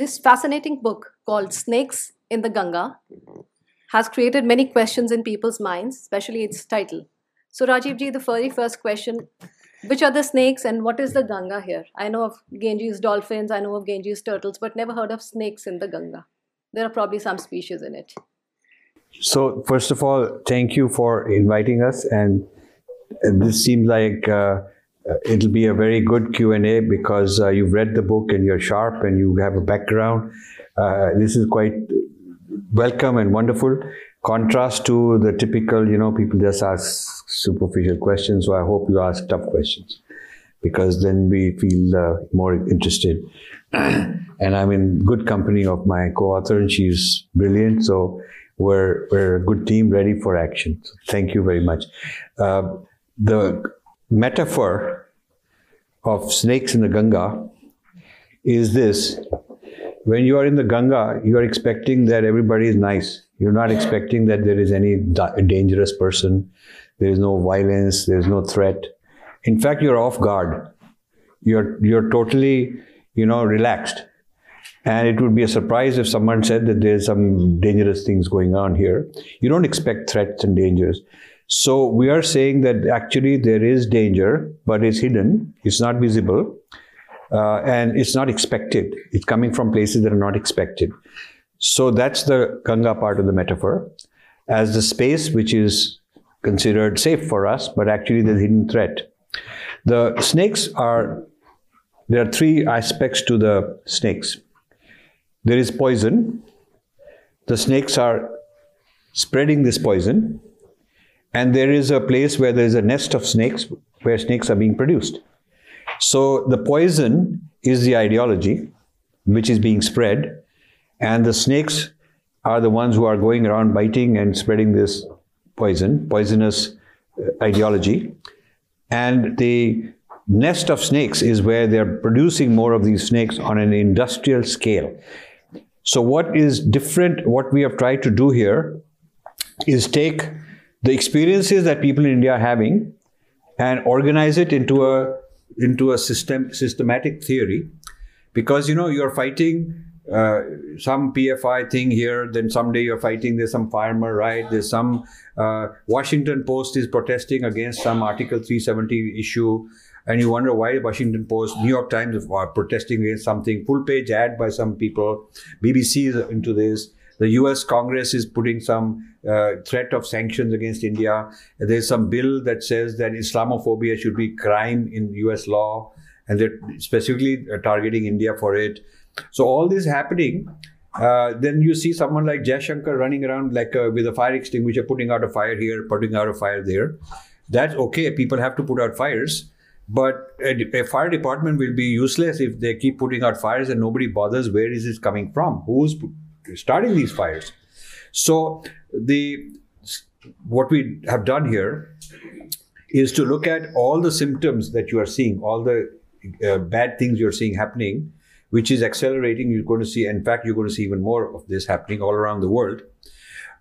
This fascinating book called Snakes in the Ganga has created many questions in people's minds, especially its title. So, Rajiv the very first question which are the snakes and what is the Ganga here? I know of Ganges dolphins, I know of Ganges turtles, but never heard of snakes in the Ganga. There are probably some species in it. So, first of all, thank you for inviting us, and, this seems like uh, it'll be a very good q&a because uh, you've read the book and you're sharp and you have a background. Uh, this is quite welcome and wonderful. Contrast to the typical you know people just ask superficial questions so i hope you ask tough questions because then we feel uh, more interested. And i'm in good company of my co-author and she's brilliant so we're, we're a good team ready for action. So thank you very much. Uh, the metaphor of snakes in the Ganga is this. When you are in the Ganga, you are expecting that everybody is nice. You're not expecting that there is any dangerous person. There is no violence. There is no threat. In fact, you're off guard. You're, you're totally, you know, relaxed. And it would be a surprise if someone said that there's some dangerous things going on here. You don't expect threats and dangers. So we are saying that actually there is danger, but it's hidden, it's not visible, uh, and it's not expected. It's coming from places that are not expected. So that's the Ganga part of the metaphor, as the space which is considered safe for us, but actually the hidden threat. The snakes are, there are three aspects to the snakes. There is poison. The snakes are spreading this poison and there is a place where there is a nest of snakes where snakes are being produced. So the poison is the ideology which is being spread, and the snakes are the ones who are going around biting and spreading this poison, poisonous uh, ideology. And the nest of snakes is where they're producing more of these snakes on an industrial scale. So, what is different, what we have tried to do here is take the experiences that people in India are having and organize it into a into a system systematic theory. Because you know you're fighting uh, some PFI thing here, then someday you're fighting there's some farmer right, there's some uh, Washington Post is protesting against some Article 370 issue, and you wonder why Washington Post, New York Times are protesting against something, full page ad by some people, BBC is into this. The US Congress is putting some uh, threat of sanctions against India. There's some bill that says that Islamophobia should be crime in US law, and they're specifically uh, targeting India for it. So all this happening, uh, then you see someone like Jaishankar running around like uh, with a fire extinguisher, putting out a fire here, putting out a fire there. That's okay. People have to put out fires. But a, a, fire department will be useless if they keep putting out fires and nobody bothers where is this coming from, who's starting these fires. So the what we have done here is to look at all the symptoms that you are seeing, all the uh, bad things you're seeing happening, which is accelerating. You're going to see, in fact, you're going to see even more of this happening all around the world.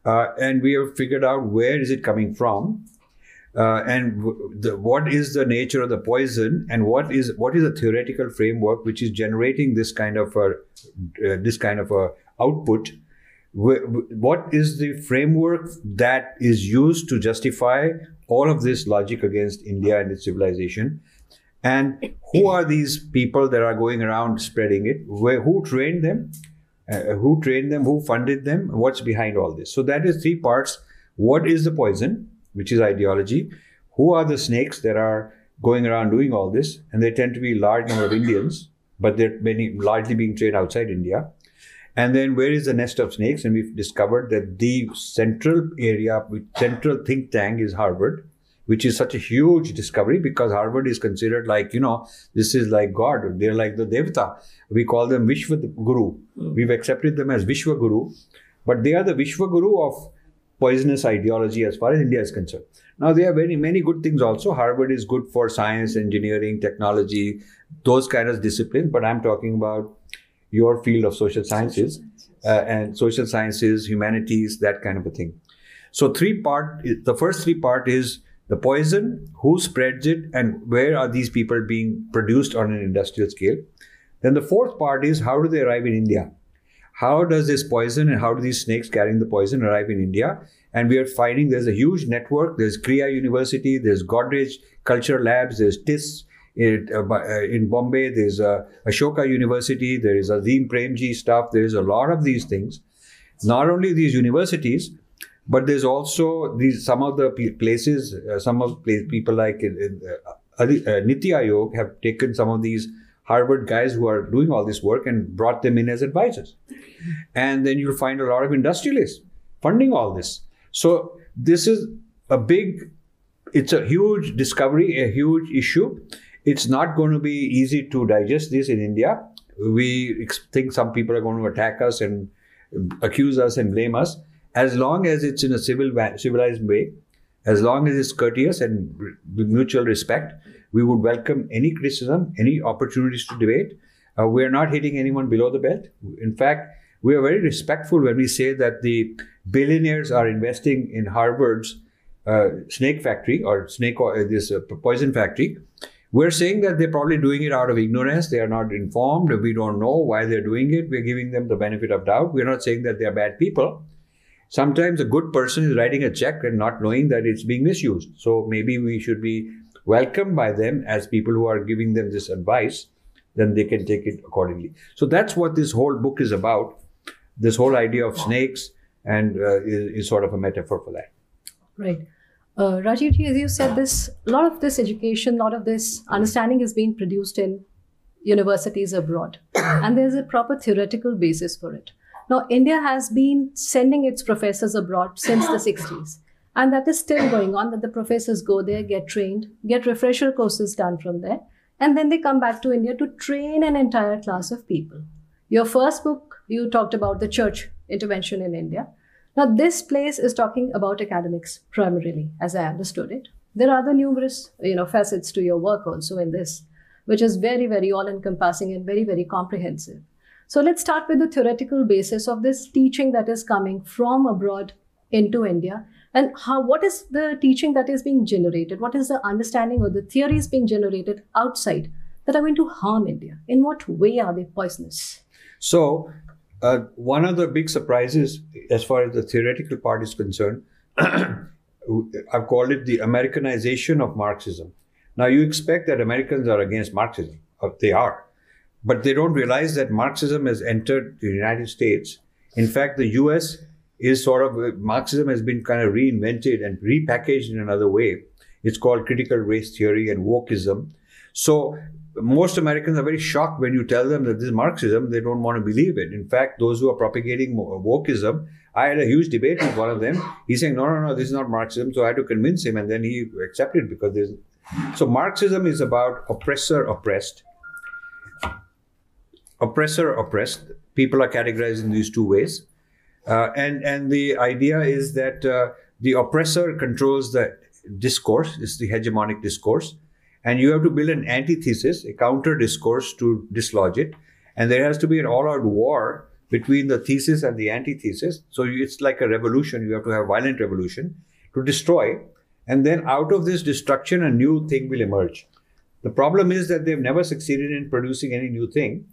Uh, and we have figured out where is it coming from, uh, and the, what is the nature of the poison, and what is what is a theoretical framework which is generating this kind of a uh, this kind of a output what is the framework that is used to justify all of this logic against India and its civilization? And who are these people that are going around spreading it? Where, who trained them? Uh, who trained them? Who funded them? What's behind all this? So that is three parts. What is the poison, which is ideology? Who are the snakes that are going around doing all this? And they tend to be large number of Indians, but they're many largely being trained outside India. And then where is the nest of snakes? And we've discovered that the central area, central think tank is Harvard, which is such a huge discovery because Harvard is considered like, you know, this is like God. They're like the Devta. We call them Vishwa Guru. Mm. We've accepted them as Vishwa Guru, but they are the Vishwa Guru of poisonous ideology as far as India is concerned. Now, there are very many good things also. Harvard is good for science, engineering, technology, those kind of disciplines, but I'm talking about your field of social sciences uh, and social sciences, humanities, that kind of a thing. So three part, the first three part is the poison, who spreads it, and where are these people being produced on an industrial scale. Then the fourth part is how do they arrive in India? How does this poison and how do these snakes carrying the poison arrive in India? And we are finding there's a huge network. There's Krea University, there's Godrej Culture Labs, there's TISS it, uh, uh, in Bombay, there's Ashoka University, there is Azim Premji stuff, there is a lot of these things. Not only these universities, but there's also these some of the places, uh, some of the people like uh, Niti Aayog have taken some of these Harvard guys who are doing all this work and brought them in as advisors. And then you'll find a lot of industrialists funding all this. So this is a big, it's a huge discovery, a huge issue. It's not going to be easy to digest this in India. We think some people are going to attack us and accuse us and blame us. As long as it's in a civil, civilized way, as long as it's courteous and with mutual respect, we would welcome any criticism, any opportunities to debate. Uh, we are not hitting anyone below the belt. In fact, we are very respectful when we say that the billionaires are investing in Harvard's uh, snake factory or snake uh, this uh, poison factory. We're saying that they're probably doing it out of ignorance. They are not informed. We don't know why they're doing it. We're giving them the benefit of doubt. We're not saying that they're bad people. Sometimes a good person is writing a check and not knowing that it's being misused. So maybe we should be welcomed by them as people who are giving them this advice, then they can take it accordingly. So that's what this whole book is about. This whole idea of snakes and uh, is, is, sort of a metaphor for that. Right. Uh, Rajiv ji, as you said, this a lot of this education, a lot of this understanding is being produced in universities abroad, and there's a proper theoretical basis for it. Now, India has been sending its professors abroad since the 60s. And that is still going on, that the professors go there, get trained, get refresher courses done from there, and then they come back to India to train an entire class of people. Your first book, you talked about the church intervention in India. Now, this place is talking about academics primarily, as I understood it. There are the numerous, you know, facets to your work also in this, which is very, very all-encompassing and very, very comprehensive. So let's start with the theoretical basis of this teaching that is coming from abroad into India and how what is the teaching that is being generated what is the understanding or the theories being generated outside that are going to harm india in what way are they poisonous so uh, one of the big surprises as far as the theoretical part is concerned i've called it the americanization of marxism now you expect that americans are against marxism uh, they are but they don't realize that marxism has entered the united states in fact the us is sort of Marxism has been kind of reinvented and repackaged in another way. It's called critical race theory and wokeism. So most Americans are very shocked when you tell them that this is Marxism. They don't want to believe it. In fact, those who are propagating wokeism, I had a huge debate with one of them. He's saying, no, no, no, this is not Marxism. So I had to convince him, and then he accepted because there's. So Marxism is about oppressor oppressed. Oppressor oppressed. People are categorized in these two ways. Uh, and and the idea is that uh, the oppressor controls the discourse, it's the hegemonic discourse, and you have to build an antithesis, a counter discourse to dislodge it, and there has to be an all-out war between the thesis and the antithesis. So it's like a revolution. You have to have violent revolution to destroy, and then out of this destruction, a new thing will emerge. The problem is that they've never succeeded in producing any new thing.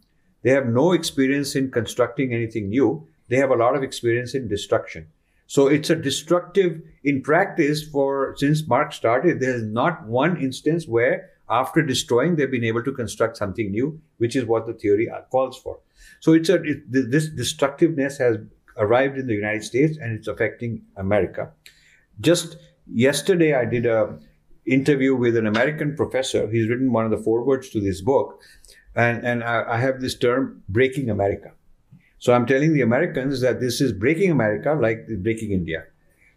They have no experience in constructing anything new they have a lot of experience in destruction. So it's a destructive in practice for since Marx started, there's not one instance where after destroying they've been able to construct something new, which is what the theory calls for. So it's a it, this destructiveness has arrived in the United States and it's affecting America. Just yesterday, I did a interview with an American professor. He's written one of the forewords to this book, and and I, I have this term "breaking America." So I'm telling the Americans that this is breaking America like breaking India.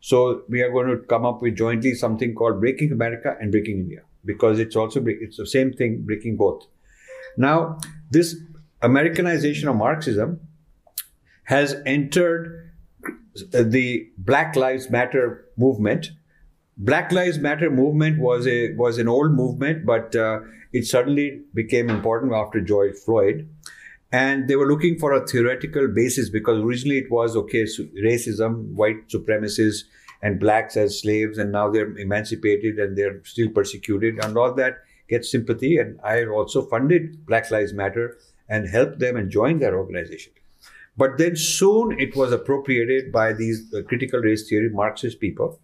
So we are going to come up with jointly something called breaking America and breaking India because it's also it's the same thing breaking both. Now this Americanization of Marxism has entered the Black Lives Matter movement. Black Lives Matter movement was a was an old movement, but uh, it suddenly became important after George Floyd and they were looking for a theoretical basis because originally it was okay racism white supremacists and blacks as slaves and now they're emancipated and they're still persecuted and all that gets sympathy and i also funded black lives matter and helped them and joined their organization. But then soon it was appropriated by these uh, critical race theory Marxist people.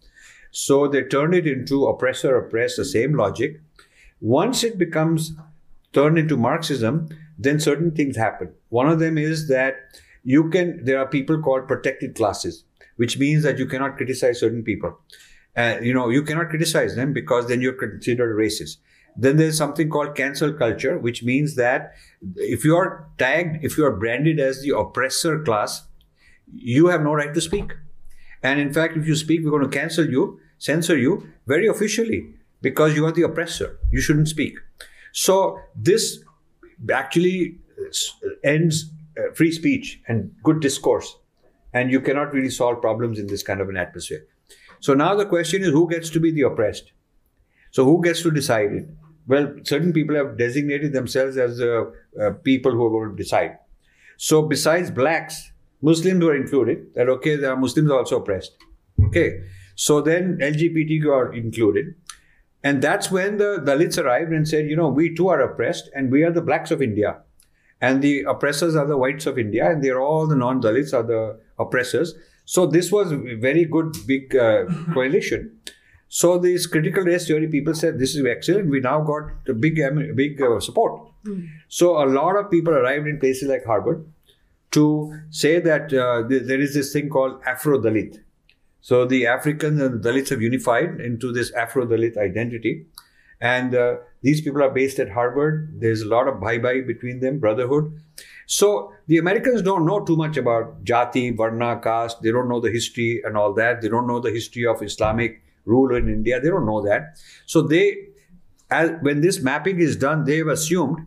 So they turned it into oppressor oppress, the same logic. Once it becomes turned into Marxism, then certain things happen. One of them is that you can, there are people called protected classes, which means that you cannot criticize certain people. Uh, you know, you cannot criticize them because then you're considered racist. Then there's something called cancel culture, which means that if you are tagged, if you are branded as the oppressor class, you have no right to speak. And in fact, if you speak, we're going to cancel you, censor you very officially because you are the oppressor. You shouldn't speak. So this actually ends uh, free speech and good discourse. And you cannot really solve problems in this kind of an atmosphere. So now the question is who gets to be the oppressed? So who gets to decide it? Well, certain people have designated themselves as uh, uh, people who are going to decide. So besides blacks, Muslims were included. That okay, there are Muslims also oppressed. Okay, so then LGBTQ are included, and that's when the Dalits arrived and said, you know, we too are oppressed, and we are the blacks of India, and the oppressors are the whites of India, and they're all the non-Dalits are the oppressors. So this was a very good big uh, coalition. So these critical race theory people said this is excellent. We now got big big uh, support. Mm. So a lot of people arrived in places like Harvard to say that uh, th- there is this thing called Afro Dalit. So the Africans and the Dalits have unified into this Afro Dalit identity. And uh, these people are based at Harvard. There's a lot of bye bye between them, brotherhood. So the Americans don't know too much about Jati, Varna, caste. They don't know the history and all that. They don't know the history of Islamic rule in India. They don't know that. So they, as, when this mapping is done, they've assumed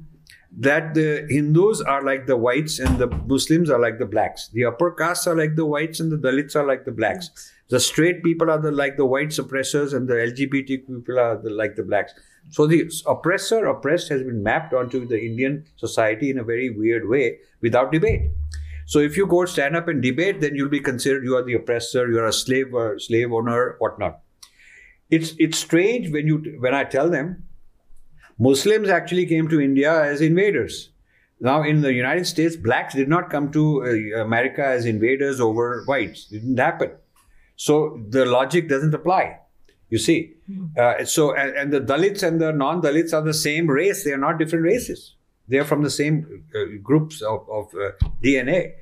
that the Hindus are like the whites and the Muslims are like the blacks. The upper castes are like the whites and the Dalits are like the blacks. The straight people are the, like the white suppressors and the LGBT people are the, like the blacks. So the oppressor oppressed has been mapped onto the Indian society in a very weird way without debate. So if you go stand up and debate, then you'll be considered you are the oppressor, you are a slave or slave owner, whatnot. It's it's strange when you when I tell them Muslims actually came to India as invaders. Now, in the United States, blacks did not come to uh, America as invaders over whites. It didn't happen. So the logic doesn't apply. You see. Hmm. Uh, so, and, and, the Dalits and the non Dalits are the same race. They are not different races. They are from the same uh, groups of, of uh, DNA.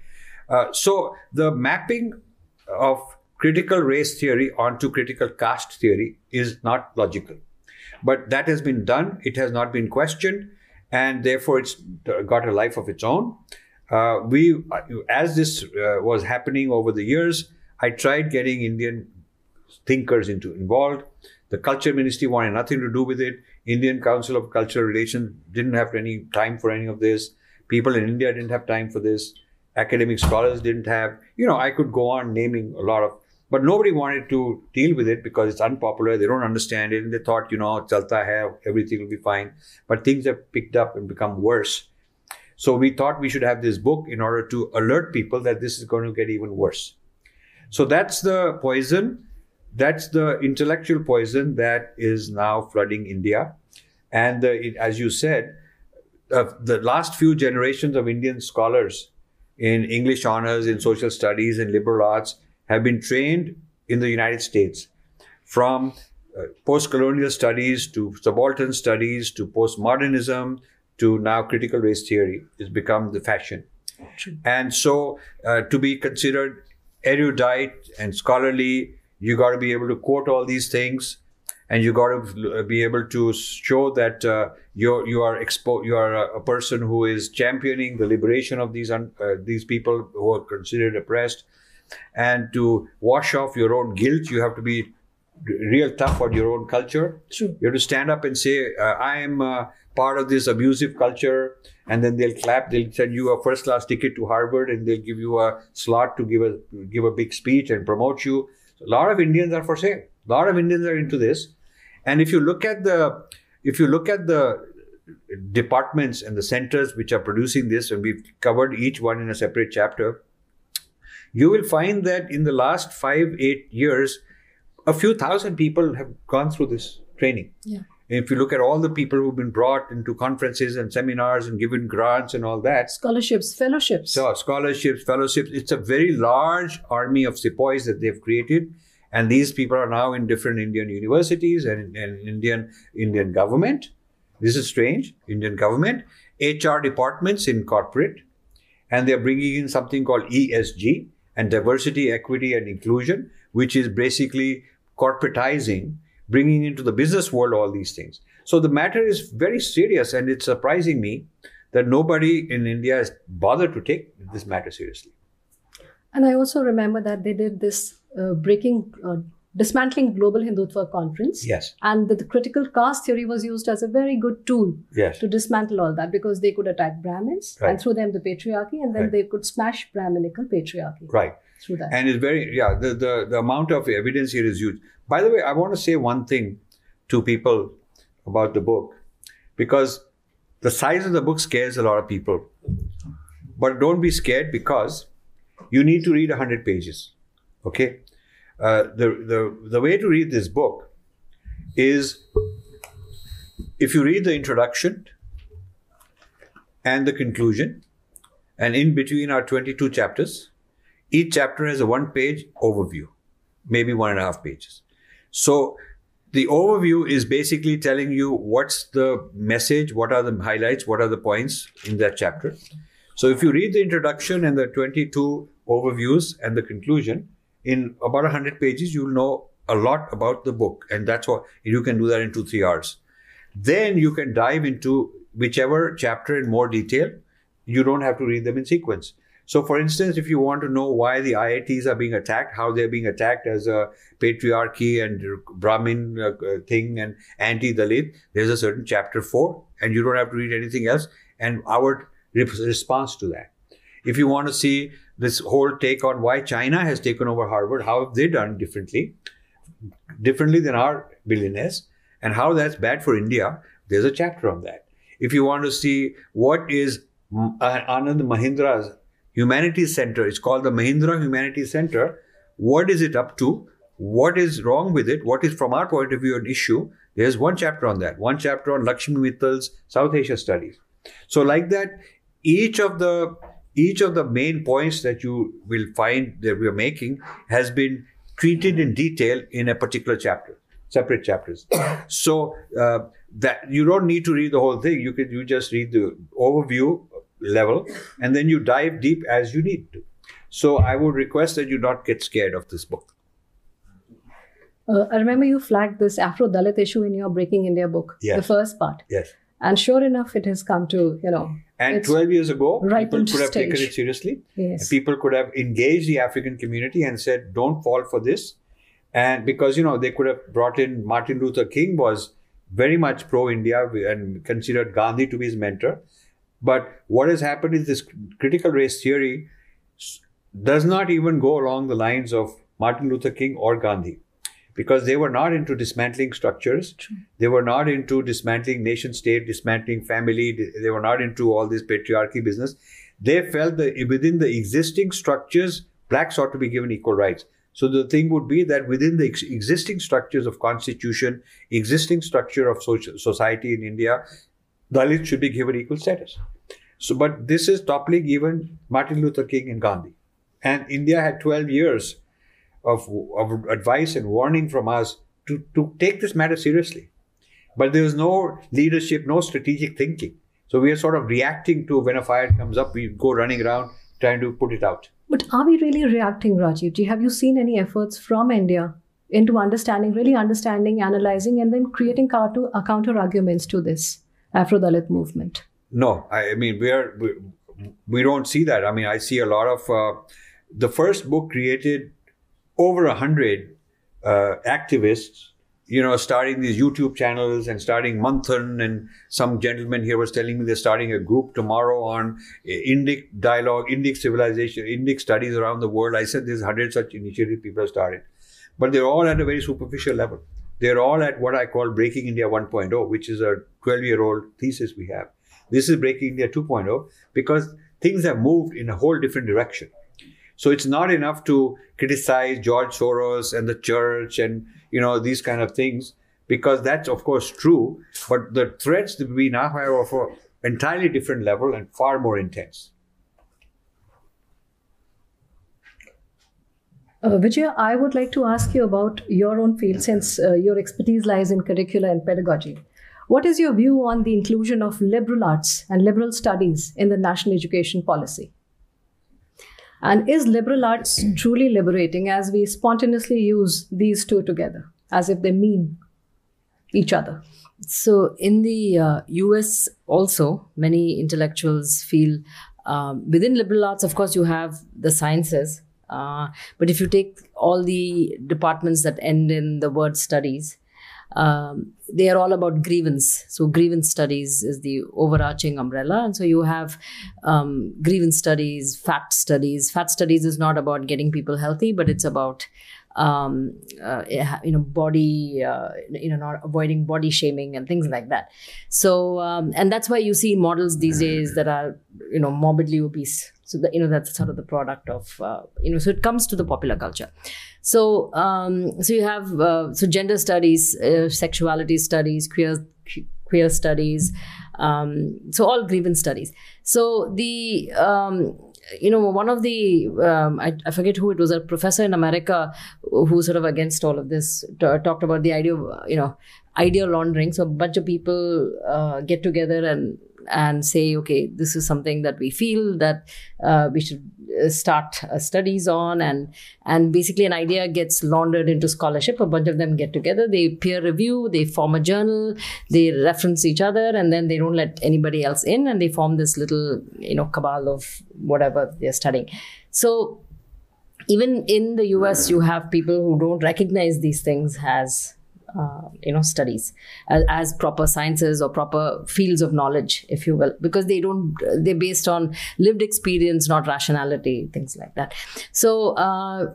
Uh, so the mapping of critical race theory onto critical caste theory is not logical. But that has been done, it has not been questioned, and therefore it's got a life of its own. Uh, we, as this uh, was happening over the years, I tried getting Indian thinkers into involved. The culture ministry wanted nothing to do with it. Indian Council of Cultural Relations didn't have any time for any of this. People in India didn't have time for this. Academic scholars didn't have. You know, I could go on naming a lot of but nobody wanted to deal with it because it's unpopular. They don't understand it. And they thought, you know, chalta hai, everything will be fine. But things have picked up and become worse. So we thought we should have this book in order to alert people that this is going to get even worse. So that's the poison. That's the intellectual poison that is now flooding India. And it, as you said, uh, the last few generations of Indian scholars in English honors, in social studies, in liberal arts have been trained in the United States from uh, post colonial studies to subaltern studies to postmodernism to now critical race theory has become the fashion. And so, uh, to be considered erudite and scholarly, you got to be able to quote all these things, and you got to be able to show that uh, you're you are expo- you are a, a, person who is championing the liberation of these un- uh, these people who are considered oppressed, and to wash off your own guilt, you have to be real tough on your own culture. Sure. You have to stand up and say, uh, I am uh, part of this abusive culture. And then they'll clap, they'll send you a first class ticket to Harvard and they'll give you a slot to give a, give a big speech and promote you. So a lot of Indians are for sale. A lot of Indians are into this. And if you look at the, if you look at the departments and the centers which are producing this, and we've covered each one in a separate chapter, you will find that in the last five, eight years, a few thousand people have gone through this training. Yeah. if you look at all the people who've been brought into conferences and seminars and given grants and all that, Scholarships, fellowships. so scholarships, fellowships, it's a very large army of sepoys that they've created. And these people are now in different Indian universities and, and Indian Indian government. This is strange. Indian government, HR departments in corporate, and they're bringing in something called ESG and diversity, equity, and inclusion, which is basically corporatizing, bringing into the business world all these things. So the matter is very serious, and it's surprising me that nobody in India has bothered to take this matter seriously. And I also remember that they did this uh, breaking, uh, dismantling global Hindutva conference. Yes, And the, the critical caste theory was used as a very good tool yes, to dismantle all that because they could attack Brahmins Right. and through them the patriarchy, and then Right. they could smash Brahminical patriarchy right. through that. And it's very, yeah, the, the, the amount of evidence here is huge. By the way, I want to say one thing to people about the book because the size of the book scares a lot of people. But don't be scared because you need to read 100 pages. Okay? Uh, the, the, the way to read this book is if you read the introduction and the conclusion, and in between are 22 chapters, each chapter has a one page overview, maybe one and a half pages. So the overview is basically telling you what's the message, what are the highlights, what are the points in that chapter. So if you read the introduction and the 22 overviews and the conclusion, in about 100 pages, you'll know a lot about the book. And that's what you can do that in two, three hours. Then you can dive into whichever chapter in more detail. You don't have to read them in sequence. So, for instance, if you want to know why the IITs are being attacked, how they're being attacked as a patriarchy and Brahmin uh, uh, thing and anti Dalit, there's a certain chapter four, and you don't have to read anything else. And our response to that. If you want to see this whole take on why China has taken over Harvard, how have they done differently, differently than our billionaires, and how that's bad for India, there's a chapter on that. If you want to see what is uh, Anand Mahindra's Humanities Center, it's called the Mahindra Humanities Center. What is it up to? What is wrong with it? What is, from our point of view, an issue? There's one chapter on that. One chapter on Lakshmi Mittal's South Asia studies. So, like that, each of the each of the main points that you will find that we are making has been treated in detail in a particular chapter, separate chapters. so uh, that you don't need to read the whole thing. You could you just read the overview level, and then you dive deep as you need to. So I would request that you not get scared of this book. Uh, I remember you flagged this Afro Dalit issue in your Breaking India book, Yes. the first part. Yes. And sure enough, it has come to, you know, And 12 years ago, people could have taken it seriously. yes. people could have engaged the African community and said, "Don't fall for this," and because you know they could have brought in Martin Luther King was very much pro-India and considered Gandhi to be his mentor. But what has happened is this critical race theory does not even go along the lines of Martin Luther King or Gandhi. Because they were not into dismantling structures, they were not into dismantling nation state, dismantling family, they were not into all this patriarchy business they felt that within the existing structures, blacks ought to be given equal rights. So the thing would be that within the ex- existing structures of constitution, existing structure of social society in India, Dalits should be given equal status. So, but this is toppling even Martin Luther King and Gandhi. And India had 12 years of, of advice and warning from us to, to take this matter seriously. But there was no leadership, no strategic thinking. So we are sort of reacting to when a fire comes up, we go running around trying to put it out. But are we really reacting, Rajiv? Have you seen any efforts from India into understanding, really understanding, analyzing, and then creating counter, uh, counter arguments to this Afro Dalit movement? No, I, I mean we are we, we don't see that. I mean I see a lot of uh, the first book created over a hundred uh, activists. You know, starting these YouTube channels and starting Manthan, and some gentleman here was telling me they're starting a group tomorrow on Indic dialogue, Indic civilization, Indic studies around the world. I said there's hundred such initiatives people have started, but they're all at a very superficial level. They're all at what I call Breaking India 1.0, which is a 12 year old thesis we have. This is Breaking India 2.0 because things have moved in a whole different direction. So it's not enough to criticize George Soros and the church and you know these kind of things. because that's of course true, but the threats that we now have are for entirely different level and far more intense. Uh, Vijaya, I would like to ask you about your own field since uh, your expertise lies in curricula and pedagogy. What is your view on the inclusion of liberal arts and liberal studies in the national education policy? And is liberal arts truly liberating as we spontaneously use these two together, as if they mean each other? So, in the uh, US, also, many intellectuals feel um, within liberal arts, of course, you have the sciences. Uh, but if you take all the departments that end in the word studies, um, they are all about grievance. So grievance studies is the overarching umbrella, and so you have um, grievance studies, fat studies. Fat studies is not about getting people healthy, but it's about um, uh, you know body uh, you know not avoiding body shaming and things like that. So um, and that's why you see models these days that are you know morbidly obese. So that you know that's sort of the product of uh, you know so it comes to the popular culture. So um, so you have uh, so gender studies uh, sexuality studies queer queer studies um, so all grievance studies. So the um, you know, one of the, um, I, I, forget who it was, a professor in America who sort of against all of this t- talked about the idea of, you know, idea laundering. So a bunch of people uh, get together and and say, okay, this is something that we feel that uh, we should uh, start uh, studies on, and and basically an idea gets laundered into scholarship. A bunch of them get together, they peer review, they form a journal, they reference each other, and then they don't let anybody else in, and they form this little you know cabal of whatever they're studying. So even in the US, you have people who don't recognize these things as uh, you know studies as, as, proper sciences or proper fields of knowledge if you will because they don't they're based on lived experience not rationality things like that. So uh,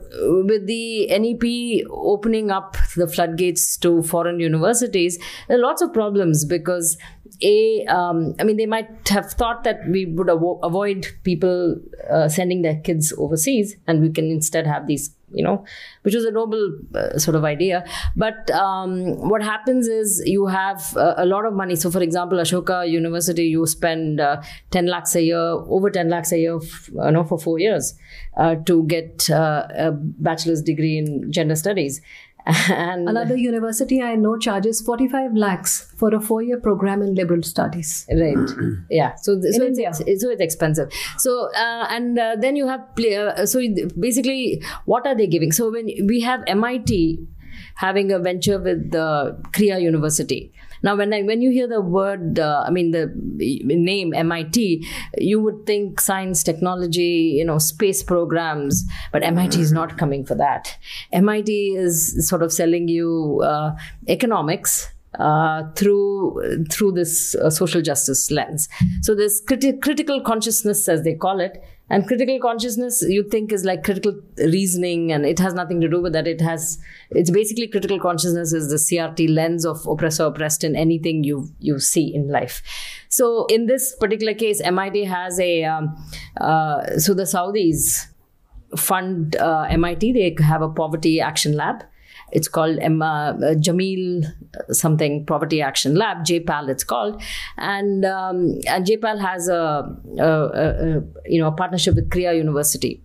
with the nep opening up the floodgates to foreign universities there are lots of problems because a um, i mean they might have thought that we would avo- avoid people uh, sending their kids overseas and we can instead have these you know, which was a noble uh, sort of idea. But um, what happens is you have uh, a lot of money. So, for example, Ashoka University, you spend uh, 10 lakhs a year, over 10 lakhs a year, f- you know, for four years uh, to get uh, a bachelor's degree in gender studies. And another university I know charges 45 lakhs for a four-year program in liberal studies. Right. yeah. So, th- so. It's, so it's expensive. So uh, and uh, then you have play, uh, so basically what are they giving? So when we have MIT having a venture with the Krea University. Now, when I, when you hear the word, uh, I mean the name MIT, you would think science, technology, you know, space programs, but MIT is not coming for that. MIT is sort of selling you uh, economics. Uh, through through this uh, social justice lens, so this criti- critical consciousness, as they call it, and critical consciousness, you think is like critical reasoning, and it has nothing to do with that. It has, it's basically critical consciousness is the CRT lens of oppressor oppressed in anything you you see in life. So in this particular case, MIT has a, um, uh, so the Saudis fund uh, MIT. They have a poverty action lab it's called Emma uh, Jameel uh, something Poverty Action Lab, JPAL it's called, and um, and JPAL has a, a, a, you know a partnership with Krea University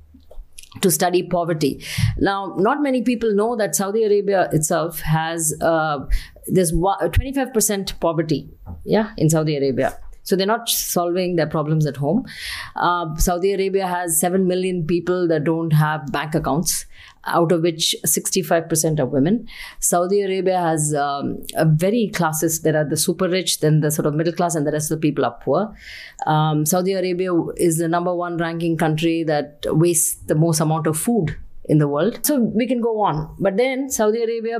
to study poverty. Now, not many people know that Saudi Arabia itself has uh, there's 25% poverty, yeah, in Saudi Arabia. So they're not solving their problems at home. Uh, Saudi Arabia has 7 million people that don't have bank accounts out of which 65% are women. Saudi Arabia has um, very classes. There are the super rich, then the sort of middle class, and the rest of the people are poor. Um, Saudi Arabia is the number one ranking country that wastes the most amount of food in the world. So we can go on. But then Saudi Arabia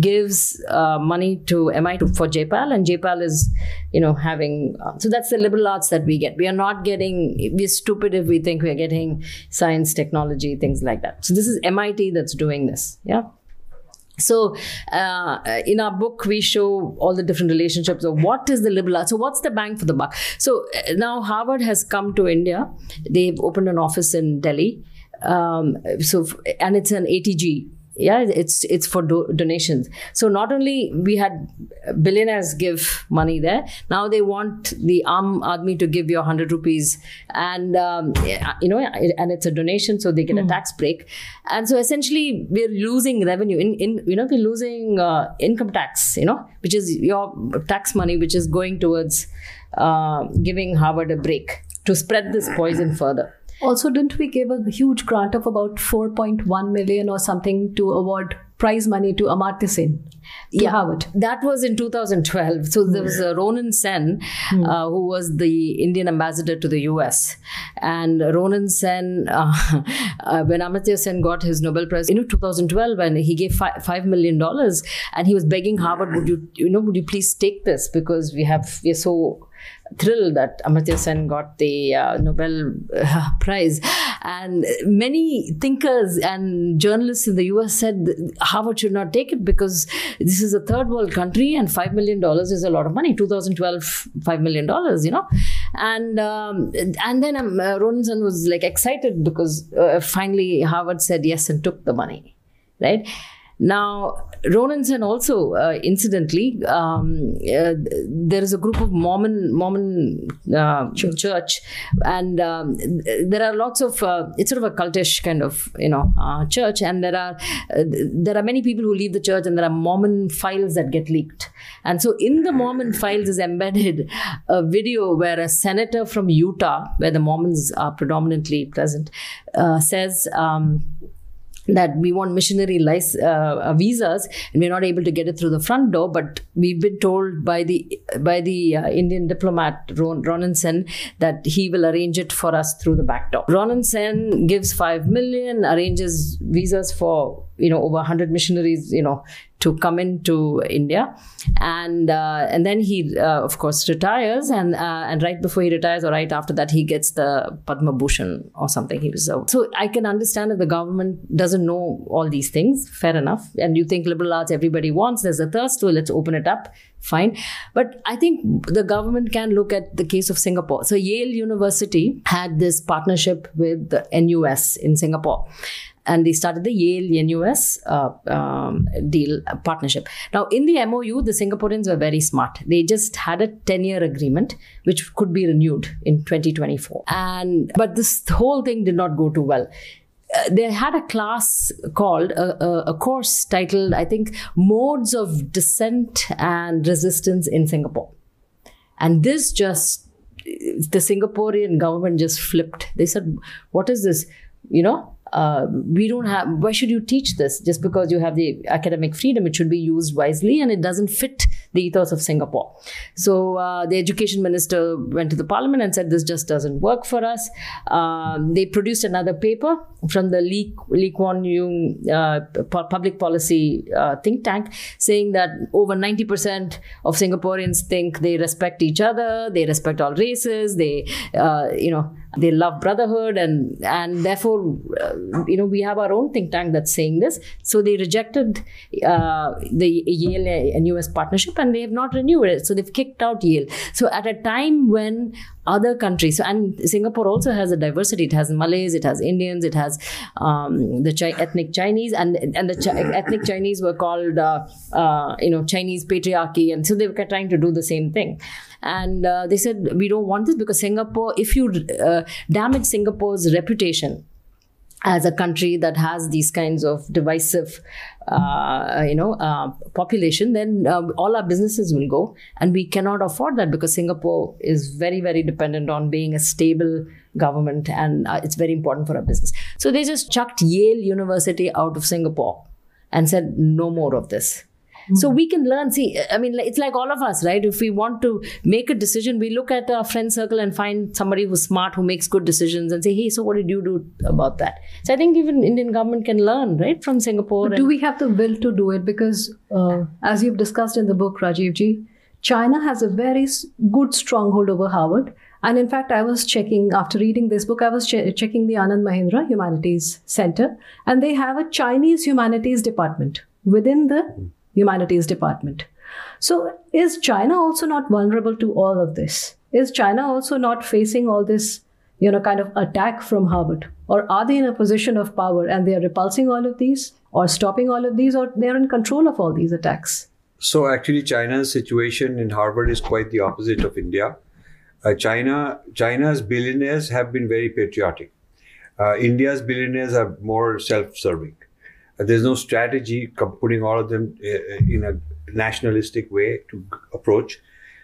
gives uh, money to MIT for JPAL, and JPAL is, you know, having. Uh, so that's the liberal arts that we get. We are not getting. We're stupid if we think we are getting science, technology, things like that. So this is MIT that's doing this. Yeah. So, uh, in our book, we show all the different relationships of what is the liberal arts. So, what's the bang for the buck? So, uh, now Harvard has come to India. They've opened an office in Delhi um, so and it's an 80G yeah it's it's for do- donations. So not only we had billionaires give money there now they want the arm army to give you 100 rupees. And um, you know and it's a donation so they get a tax break. And so essentially we're losing revenue in, in you know we're losing uh, income tax you know which is your tax money which is going towards uh, giving harvard a break to spread this poison further Also, didn't we give a huge grant of about 4.1 million or something to award prize money to Amartya Sen to Harvard? That was in 2012. So there was uh, Ronen Sen, uh, who was the Indian ambassador to the US. And Ronen Sen, uh, uh, when Amartya Sen got his Nobel Prize in 2012, and he gave fi- $5 million, and he was begging Harvard, would you, you know, would you please take this? Because we have, we're so thrilled that Amartya Sen got the uh, Nobel uh, Prize. And many thinkers and journalists in the US said Harvard should not take it because this is a third world country and $5 million is a lot of money. 2012, $5 million, you know. And um, and then um, uh, Ronen Sen was like excited because uh, finally Harvard said yes and took the money, right? Now, Ronen Sen also, uh, incidentally, um, uh, there is a group of Mormon Mormon uh, church, and um, there are lots of. Uh, it's sort of a cultish kind of you know uh, church, and there are uh, there are many people who leave the church, and there are Mormon files that get leaked, and so in the Mormon files is embedded a video where a senator from Utah, where the Mormons are predominantly present, uh, says. Um, that we want missionary lic- uh, visas and we're not able to get it through the front door but we've been told by the by the uh, indian diplomat Ron, ronen that he will arrange it for us through the back door. Ronen gives 5 million arranges visas for you know over 100 missionaries you know to come into India, and uh, and then he uh, of course retires, and uh, and right before he retires or right after that he gets the Padma Bhushan or something. He was so I can understand that the government doesn't know all these things. Fair enough, and you think liberal arts everybody wants. There's a thirst, so let's open it up. Fine, but I think the government can look at the case of Singapore. So Yale University had this partnership with the NUS in Singapore and they started the Yale NUS uh, um, deal uh, partnership. Now, in the MOU, the Singaporeans were very smart. They just had a 10 year agreement which could be renewed in 2024. And but this whole thing did not go too well. Uh, they had a class called a, a, a course titled, I think, Modes of Dissent and Resistance in Singapore. And this just, the Singaporean government just flipped. They said, What is this? You know, uh, we don't have why should you teach this? Just because you have the academic freedom it should be used wisely and it doesn't fit the ethos of singapore. So uh, the education minister went to the parliament and said this just doesn't work for us. Um, they produced another paper from the lee, lee kuan yew uh, public policy uh, think tank saying that over 90% of singaporeans think they respect each other they respect all races they uh, you know they love brotherhood and and therefore uh, you know we have our own think tank that's saying this. So they rejected uh, the yale and us partnership and they have not renewed it. So they've kicked out yale. So at a time when other countries and singapore also has a diversity. It has malays it has indians it has um, the ethnic chinese and and the ethnic chinese were called uh, uh, you know chinese patriarchy. And so they were trying to do the same thing and uh, they said we don't want this because singapore if you uh, damage singapore's reputation as a country that has these kinds of divisive uh, you know uh, population then um, all our businesses will go. And we cannot afford that because singapore is very very dependent on being a stable government and uh, it's very important for our business. So they just chucked yale university out of singapore and said no more of this so we can learn. See, I mean, it's like all of us, right? If we want to make a decision, we look at our friend circle and find somebody who's smart, who makes good decisions, and say, "Hey, so what did you do about that?" So I think even Indian government can learn, right, from Singapore. But do we have the will to do it? Because uh, as you've discussed in the book, Rajivji, China has a very good stronghold over Harvard. And in fact, I was checking after reading this book, I was che- checking the Anand Mahindra Humanities Center, and they have a Chinese humanities department within the humanities department. So, is China also not vulnerable to all of this? Is China also not facing all this, you know, kind of attack from Harvard? Or are they in a position of power and they are repulsing all of these? or stopping all of these, or they're in control of all these attacks? So actually, China's situation in Harvard is quite the opposite of India. Uh, China, China's billionaires have been very patriotic. Uh, India's billionaires are more self-serving. Uh, there's no strategy putting all of them uh, in a nationalistic way to approach.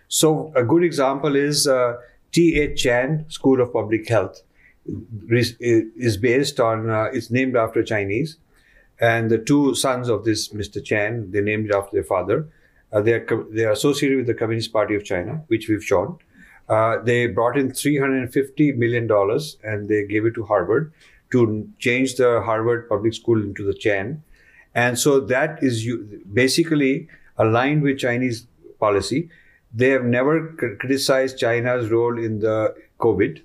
So a good example is uh. Chan School of Public Health is based on, uh, it's named after Chinese. And the two sons of this Mr. Chan, they named it after their father. Uh, they, are, they are associated with the Communist Party of China, which we've shown. Uh, they brought in $350 million and they gave it to Harvard to change the Harvard public school into the Chan. And so that is basically aligned with Chinese policy. They have never criticized China's role in the COVID.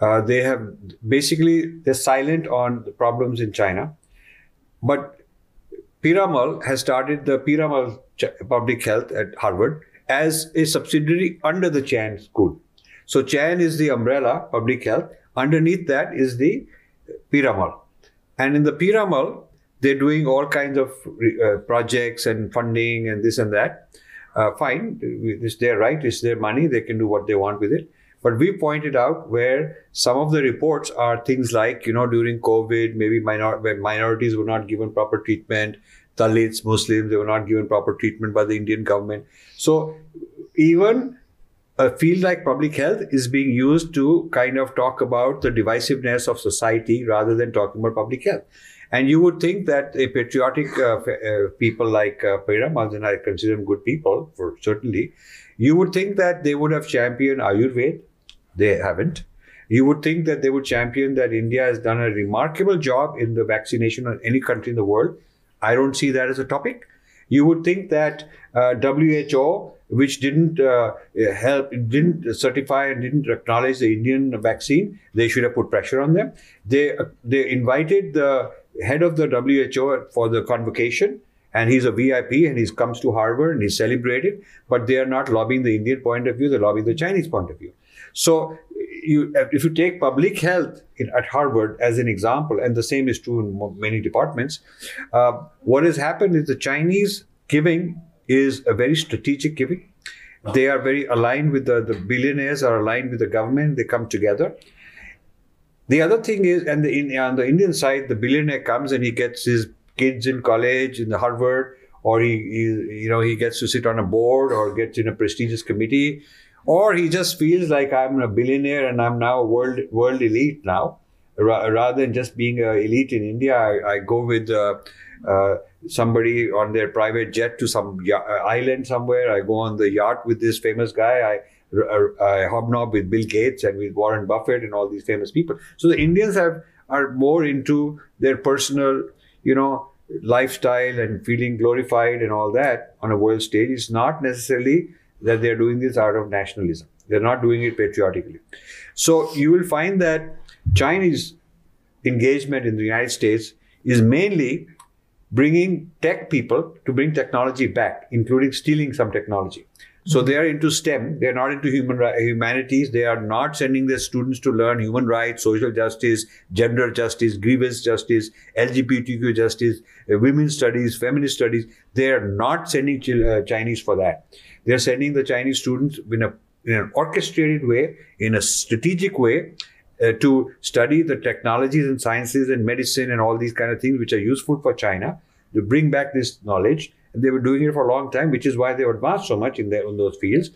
Uh, they have basically they're silent on the problems in China, but Piramal has started the Piramal Public Health at Harvard as a subsidiary under the Chan School. So Chan is the umbrella public health. Underneath that is the Piramal, and in the Piramal they're doing all kinds of uh, projects and funding and this and that. Uh, fine, it's their right, it's their money, they can do what they want with it. But we pointed out where some of the reports are things like, you know, during COVID, maybe minor- minorities were not given proper treatment, Dalits, Muslims, they were not given proper treatment by the Indian government. So even a field like public health is being used to kind of talk about the divisiveness of society rather than talking about public health. And you would think that a patriotic uh, uh, people like uh, Piramal, and I consider them good people for certainly, you would think that they would have championed Ayurveda, they haven't. You would think that they would champion that India has done a remarkable job in the vaccination of any country in the world. I don't see that as a topic. You would think that uh, WHO, which didn't uh, help, didn't certify and didn't acknowledge the Indian vaccine, they should have put pressure on them. They uh, they invited the head of the WHO for the convocation, and he's a VIP and he comes to Harvard and he's celebrated, but they are not lobbying the Indian point of view, they're lobbying the Chinese point of view. So you, if you take public health in, at Harvard as an example, and the same is true in many departments, uh, what has happened is the Chinese giving is a very strategic giving. They are very aligned with the, the billionaires are aligned with the government. They come together. The other thing is, and the, in, on the Indian side, the billionaire comes and he gets his kids in college in the Harvard, or he, he you know he gets to sit on a board or gets in a prestigious committee or he just feels like I'm a billionaire and I'm now a world world elite now, Ra- rather than just being an elite in India. I, I go with uh, uh, somebody on their private jet to some uh, island somewhere. I go on the yacht with this famous guy. I uh, I hobnob with Bill Gates and with Warren Buffett and all these famous people. So the Indians have are more into their personal, you know, lifestyle and feeling glorified and all that on a world stage. It's not necessarily that they're doing this out of nationalism. They're not doing it patriotically. So you will find that Chinese engagement in the United States is mainly bringing tech people to bring technology back, including stealing some technology. So they are into STEM. They are not into human humanities. They are not sending their students to learn human rights, social justice, gender justice, grievance justice, LGBTQ justice, uh, women's studies, feminist studies. They are not sending uh, Chinese for that. They're sending the Chinese students in, a, in an orchestrated way, in a strategic way, uh, to study the technologies and sciences and medicine and all these kind of things which are useful for China to bring back this knowledge. And they were doing it for a long time, which is why they advanced so much in, their, in those fields.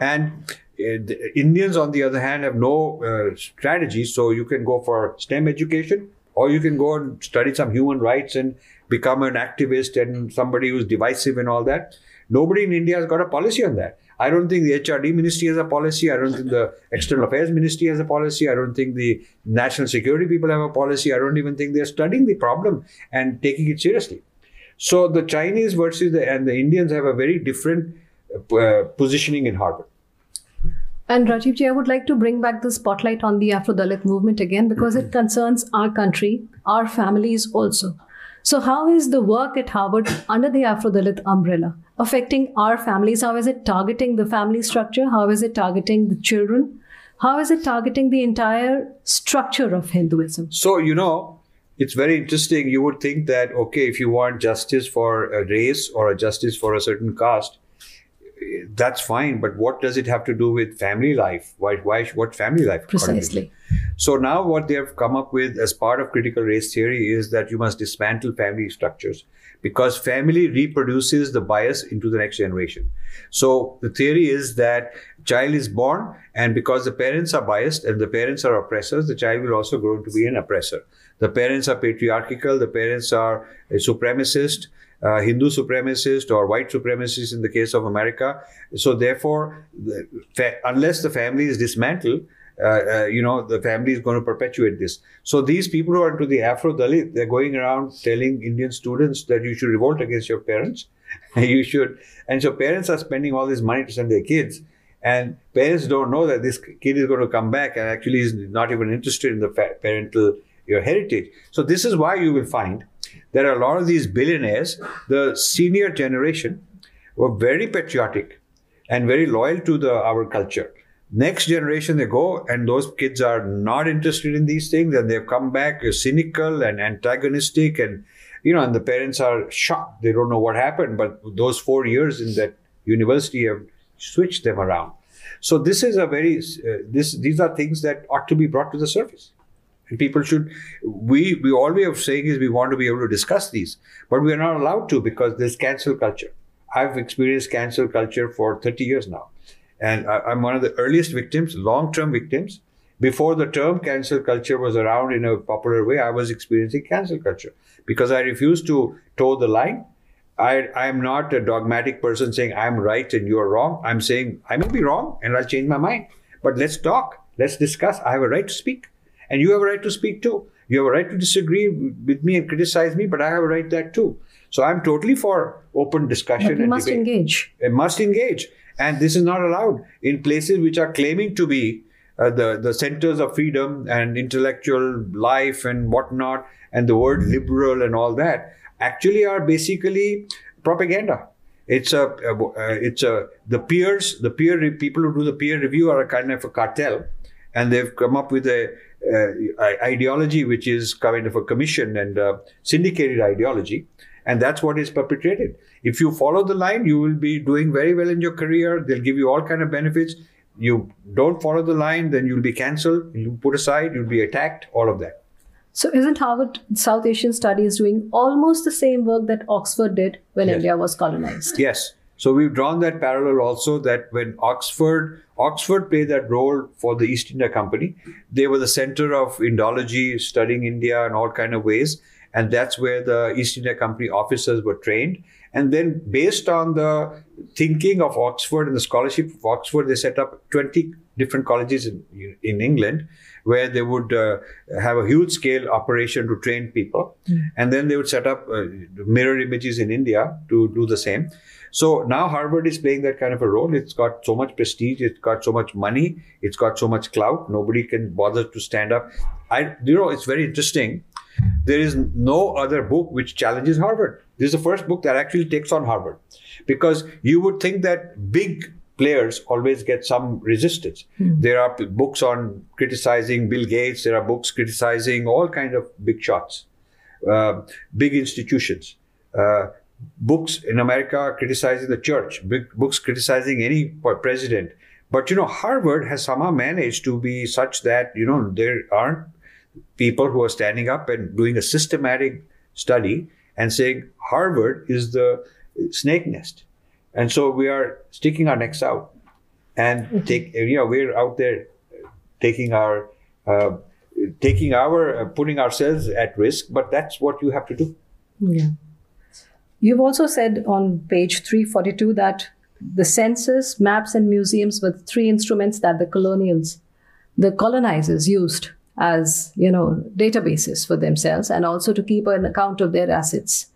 And uh, Indians, on the other hand, have no uh, strategy. So you can go for STEM education, or you can go and study some human rights and become an activist and somebody who's divisive and all that. Nobody in India has got a policy on that. I don't think the HRD ministry has a policy. I don't think the External Affairs ministry has a policy. I don't think the national security people have a policy. I don't even think they're studying the problem and taking it seriously. So the Chinese versus the and the Indians have a very different uh, positioning in Harvard. And Rajiv ji, I would like to bring back the spotlight on the Afro Dalit movement again because it concerns our country, our families also. So, how is the work at Harvard under the Afro Dalit umbrella? Affecting our families? How is it targeting the family structure? How is it targeting the children? How is it targeting the entire structure of Hinduism? So, you know, it's very interesting. You would think that, okay, if you want justice for a race or a justice for a certain caste, that's fine. But what does it have to do with family life? Why, why what family life? Precisely. So now what they have come up with as part of critical race theory is that you must dismantle family structures because family reproduces the bias into the next generation. So the theory is that child is born and because the parents are biased and the parents are oppressors, the child will also grow to be an oppressor. The parents are patriarchal, the parents are supremacist, uh, Hindu supremacist or white supremacist in the case of America. So therefore, the fa- unless the family is dismantled, uh, uh, you know, the family is going to perpetuate this. So these people who are into the Afro Dalit, they're going around telling Indian students that you should revolt against your parents. you should, and so parents are spending all this money to send their kids, and parents don't know that this kid is going to come back and actually is not even interested in the parental your heritage. So this is why you will find that a lot of these billionaires, the senior generation, were very patriotic and very loyal to the our culture next generation they go and those kids are not interested in these things and they've come back cynical and antagonistic and you know and the parents are shocked. They don't know what happened but those four years in that university have switched them around. So this is a very uh, this these are things that ought to be brought to the surface. And people should we we all we are saying is we want to be able to discuss these but we are not allowed to because there's cancel culture. I've experienced cancel culture for 30 years now and I, am one of the earliest victims, long term victims. Before the term cancel culture was around in a popular way, I was experiencing cancel culture because I refused to toe the line. I, I'm not a dogmatic person saying I'm right and you're wrong. I'm saying I may be wrong and I'll change my mind. But let's talk. Let's discuss. I have a right to speak. And you have a right to speak too. You have a right to disagree with me and criticize me, but I have a right that too. So I'm totally for open discussion. But you and must debate. engage. It must engage. And this is not allowed in places which are claiming to be uh, the, the centers of freedom and intellectual life and whatnot, and the word liberal and all that actually are basically propaganda. It's a, uh, it's a, the peers, the peer re- people who do the peer review are a kind of a cartel, and they've come up with a, uh, ideology which is kind of a commission and syndicated ideology and that's what is perpetrated. If you follow the line you will be doing very well in your career. They'll give you all kind of benefits. You don't follow the line then you'll be cancelled you'll put aside you'll be attacked all of that. So isn't harvard south asian studies doing almost the same work that oxford did when yes. india was colonized? Yes. So we've drawn that parallel also that when oxford oxford played that role for the east india company. They were the center of indology studying india in all kind of ways and that's where the East India Company officers were trained. And then, based on the thinking of Oxford and the scholarship of Oxford, they set up 20 different colleges in, in England where they would uh, have a huge scale operation to train people. Mm. And then they would set up uh, mirror images in India to do the same. So now Harvard is playing that kind of a role. It's got so much prestige, it's got so much money, it's got so much clout. Nobody can bother to stand up. I, you know, it's very interesting there is no other book which challenges Harvard. This is the first book that actually takes on Harvard. Because you would think that big players always get some resistance. Hmm. There are books on criticizing Bill Gates, there are books criticizing all kind of big shots, uh, big institutions. Uh, books in America criticizing the church, big books criticizing any president. But you know, Harvard has somehow managed to be such that you know there aren't people who are standing up and doing a systematic study and saying Harvard is the snake nest. And so we are sticking our necks out and mm-hmm. take, you know, we're out there taking our, uh, taking our, uh, putting ourselves at risk, but that's what you have to do. Yeah. You've also said on page 342 that the census, maps, and museums were three instruments that the colonials, the colonizers used as you know databases for themselves and also to keep an account of their assets.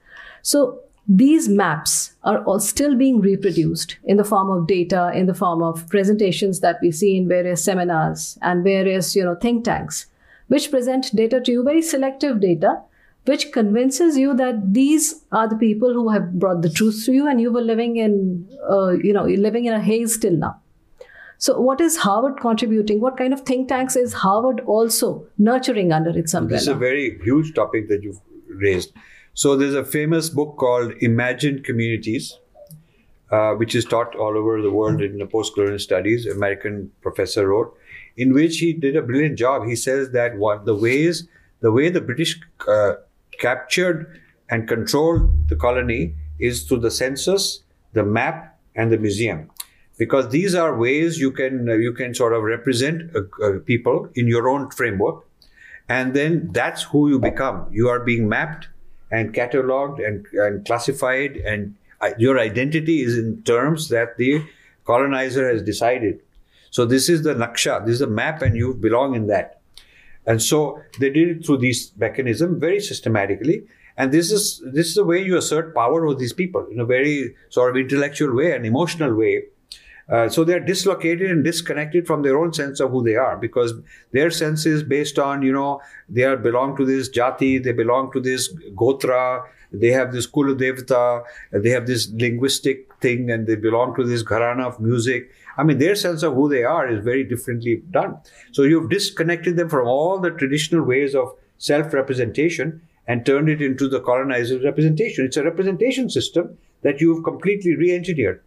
So these maps are all still being reproduced in the form of data in the form of presentations that we see in various seminars and various you know think tanks which present data to you very selective data which convinces you that these are the people who have brought the truth to you and you were living in uh, you know living in a haze till now So, what is Harvard contributing? What kind of think tanks is Harvard also nurturing under its umbrella? This is a very huge topic that you've raised. So, there's a famous book called Imagined Communities, uh, which is taught all over the world in the post-colonial studies. American professor wrote, in which he did a brilliant job. He says that what the ways, the way the British uh, captured and controlled the colony is through the census, the map, and the museum, because these are ways you can uh, you can sort of represent uh, uh, people in your own framework, and then that's who you become. You are being mapped and cataloged and, and classified and your identity is in terms that the colonizer has decided. So this is the naksha, this is the map, and you belong in that. And so they did it through these mechanism very systematically. And this is this is the way you assert power over these people in a very sort of intellectual way and emotional way. Uh, so they're dislocated and disconnected from their own sense of who they are because their sense is based on you know they are belong to this jati, they belong to this gotra, they have this Kula Devta, they have this linguistic thing, and they belong to this gharana of music. I mean, their sense of who they are is very differently done. So you've disconnected them from all the traditional ways of self representation and turned it into the colonizer's representation. It's a representation system that you've completely re engineered.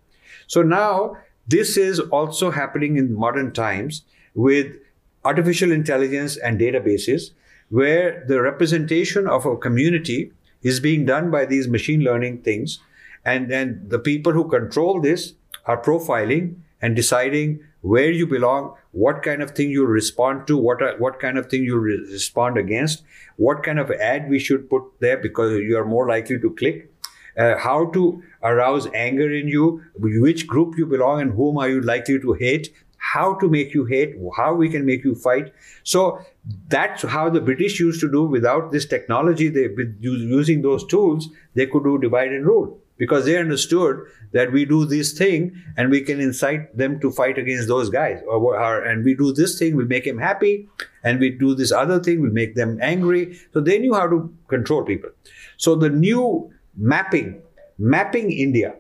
So now, this is also happening in modern times with artificial intelligence and databases, where the representation of a community is being done by these machine learning things. And then the people who control this are profiling and deciding where you belong, what kind of thing you respond to, what are, what kind of thing you re- respond against, what kind of ad we should put there because you are more likely to click, uh, how to arouse anger in you, which group you belong and whom are you likely to hate, how to make you hate, how we can make you fight. So that's how the British used to do without this technology. They, using those tools, they could do divide and rule because they understood that we do this thing and we can incite them to fight against those guys. Or, or, and we do this thing, we make him happy, and we do this other thing, we make them angry. So they knew how to control people. So the new mapping, mapping India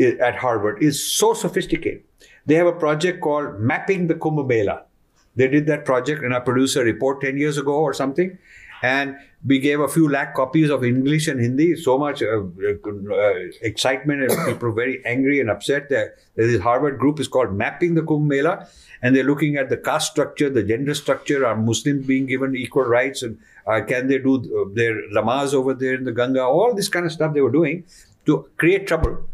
at Harvard is so sophisticated they have a project called Mapping the Kumbh Mela. They did that project and I produced a report 10 years ago or something. And we gave a few lakh copies of English and Hindi. So much uh, uh, excitement and people were very angry and upset that this Harvard group is called Mapping the Kumbh Mela. And they're looking at the caste structure, the gender structure, are Muslims being given equal rights? And uh, can they do uh, their namaz over there in the Ganga? All this kind of stuff they were doing to create trouble.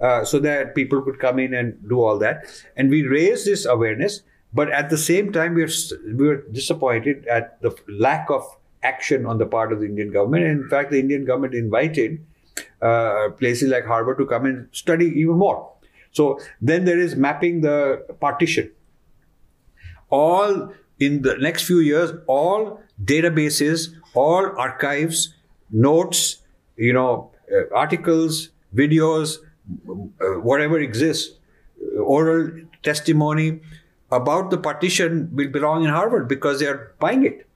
Uh, so that people could come in and do all that. And we raised this awareness, but at the same time, we were, we were disappointed at the lack of action on the part of the Indian government. And in fact, the Indian government invited uh, places like Harvard to come and study even more. So then there is mapping the partition. All in the next few years, all databases, all archives, notes, you know, uh, articles, videos, uh, whatever exists, uh, oral testimony about the partition will belong in Harvard because they are buying it.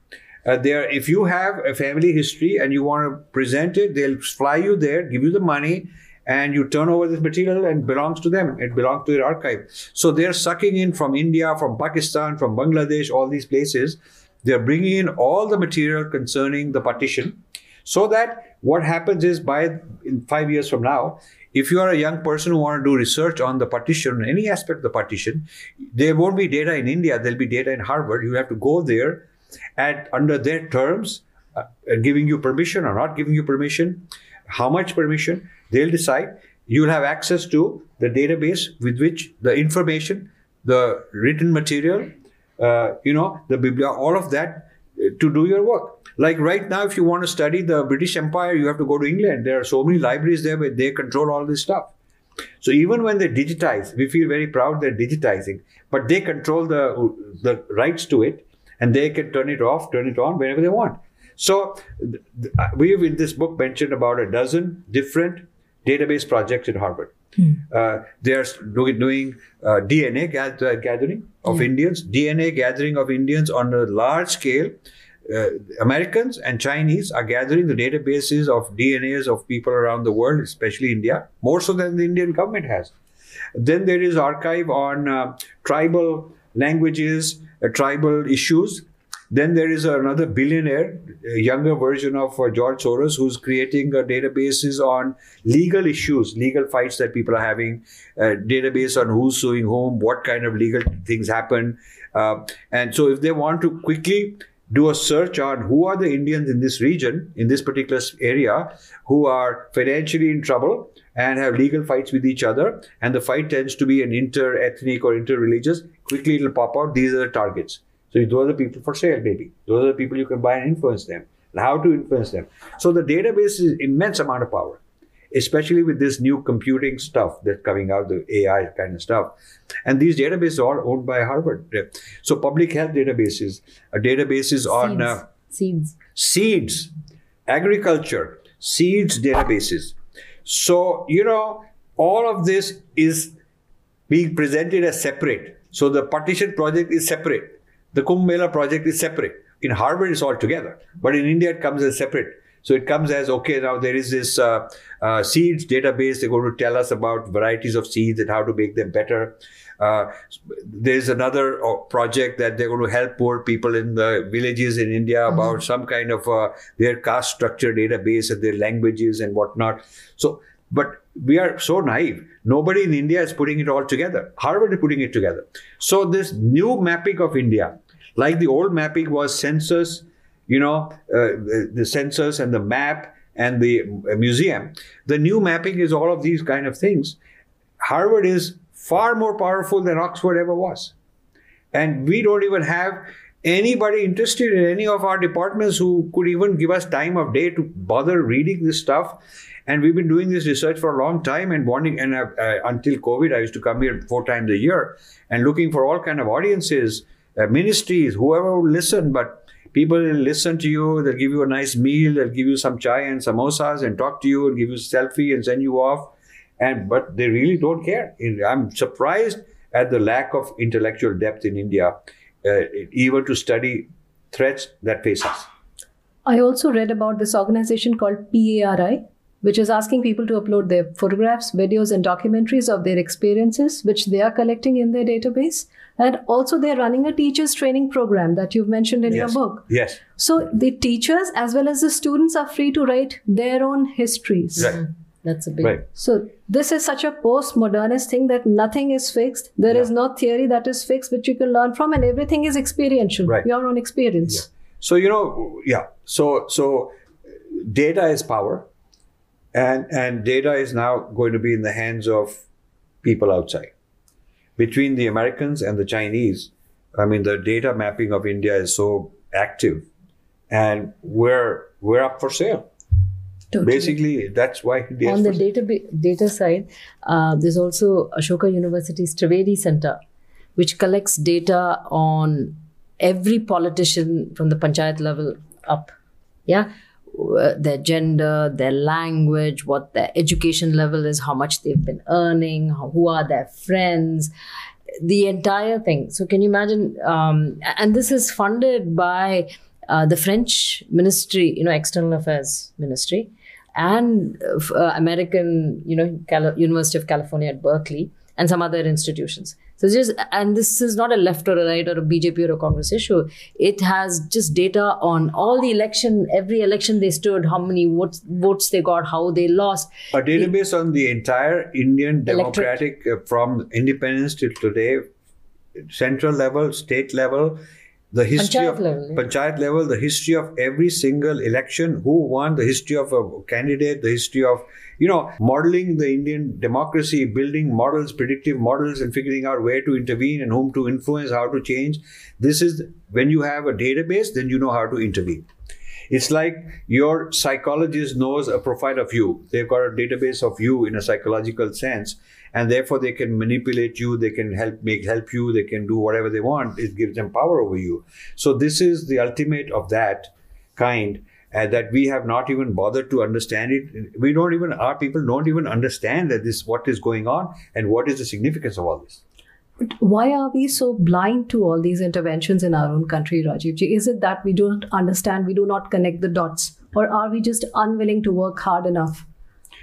Uh, there, if you have a family history and you want to present it, they'll fly you there, give you the money, and you turn over this material and belongs to them. It belongs to their archive. So they're sucking in from India, from Pakistan, from Bangladesh, all these places. They're bringing in all the material concerning the partition, so that what happens is by five years from now, if you are a young person who want to do research on the partition, any aspect of the partition, there won't be data in India. There'll be data in Harvard. You have to go there and under their terms, uh, giving you permission or not giving you permission, how much permission, they'll decide. You'll have access to the database with which the information, the written material, uh, you know, the biblia, all of that uh, to do your work. Like right now, if you want to study the British Empire, you have to go to England. There are so many libraries there where they control all this stuff. So even when they digitize, we feel very proud they're digitizing, but they control the the rights to it, and they can turn it off, turn it on whenever they want. So we've in this book mentioned about a dozen different database projects at Harvard. Hmm. Uh, they are doing, doing uh, DNA gathering of yeah. Indians, DNA gathering of Indians on a large scale uh, Americans and Chinese are gathering the databases of DNAs of people around the world, especially India, more so than the Indian government has. Then there is archive on uh, tribal languages, uh, tribal issues. Then there is another billionaire, younger version of uh, George Soros, who's creating uh, databases on legal issues, legal fights that people are having, uh, database on who's suing whom, what kind of legal things happen. And so, if they want to quickly do a search on who are the Indians in this region, in this particular area, who are financially in trouble and have legal fights with each other, and the fight tends to be an inter ethnic or inter religious, quickly it'll pop out. These are the targets. So those are the people for sale, maybe. Those are the people you can buy and influence them. And how to influence them. So the database is immense amount of power, especially with this new computing stuff that's coming out, the AI kind of stuff. And these databases are owned by Harvard. So public health databases, uh, databases on uh, seeds. seeds, agriculture, seeds databases. So, you know, all of this is being presented as separate. So the partition project is separate. The Kumbh Mela project is separate. In Harvard, it's all together. But in India, it comes as separate. So it comes as okay, now there is this uh, uh, seeds database. They're going to tell us about varieties of seeds and how to make them better. Uh, there's another uh, project that they're going to help poor people in the villages in India about some kind of uh, their caste structure database and their languages and whatnot. So, but we are so naive. Nobody in India is putting it all together. Harvard is putting it together. So this new mapping of India, like the old mapping was census, you know, uh, the, census and the map and the museum. The new mapping is all of these kind of things. Harvard is far more powerful than Oxford ever was. And we don't even have anybody interested in any of our departments who could even give us time of day to bother reading this stuff. And we've been doing this research for a long time and wanting, and uh, uh, until COVID, I used to come here four times a year and looking for all kind of audiences, uh, ministries, whoever will listen. But people will listen to you, they'll give you a nice meal, they'll give you some chai and samosas and talk to you and give you a selfie and send you off and but they really don't care. I'm surprised at the lack of intellectual depth in India, uh, even to study threats that face us. I also read about this organization called PARI, which is asking people to upload their photographs, videos, and documentaries of their experiences, which they are collecting in their database. And also, they're running a teachers training program that you've mentioned in Yes. your book. Yes, So, the teachers as well as the students are free to write their own histories. right, mm-hmm. That's a big. right. So, this is such a postmodernist thing that nothing is fixed. There is no theory that is fixed which you can learn from, and everything is experiential, Right. your own experience. So you know, yeah. So so data is power, and and data is now going to be in the hands of people outside. Between the Americans and the Chinese, I mean, the data mapping of India is so active, and we're we're up for sale. Totally. Basically, that's why on the data data side, uh, there's also Ashoka University's Trivedi Center, which collects data on every politician from the panchayat level up. Yeah, their gender, their language, what their education level is, how much they've been earning, who are their friends, the entire thing. So can you imagine? Um, and this is funded by uh, the French Ministry, you know, External Affairs Ministry, and uh, uh, American, you know, Cal- University of California at Berkeley, and some other institutions. So just and this is not a left or a right or a BJP or a Congress issue. It has just data on all the election, every election they stood, how many votes votes they got, how they lost. a database on the entire Indian democratic uh, from independence till today, central level, state level, the history Panchayat of level, panchayat level, the history of every single election, who won, the history of a candidate, the history of you know modeling the Indian democracy, building models, predictive models, and figuring out where to intervene and whom to influence, how to change. This is when you have a database, then you know how to intervene. It's like your psychologist knows a profile of you. They've got a database of you in a psychological sense, and therefore they can manipulate you. They can help make help you. They can do whatever they want. It gives them power over you. So this is the ultimate of that kind. uh, that we have not even bothered to understand it. We don't even our people don't even understand that this what is going on and what is the significance of all this. But why are we so blind to all these interventions in our own country, Rajiv ji? Is it that we don't understand, we do not connect the dots, or are we just unwilling to work hard enough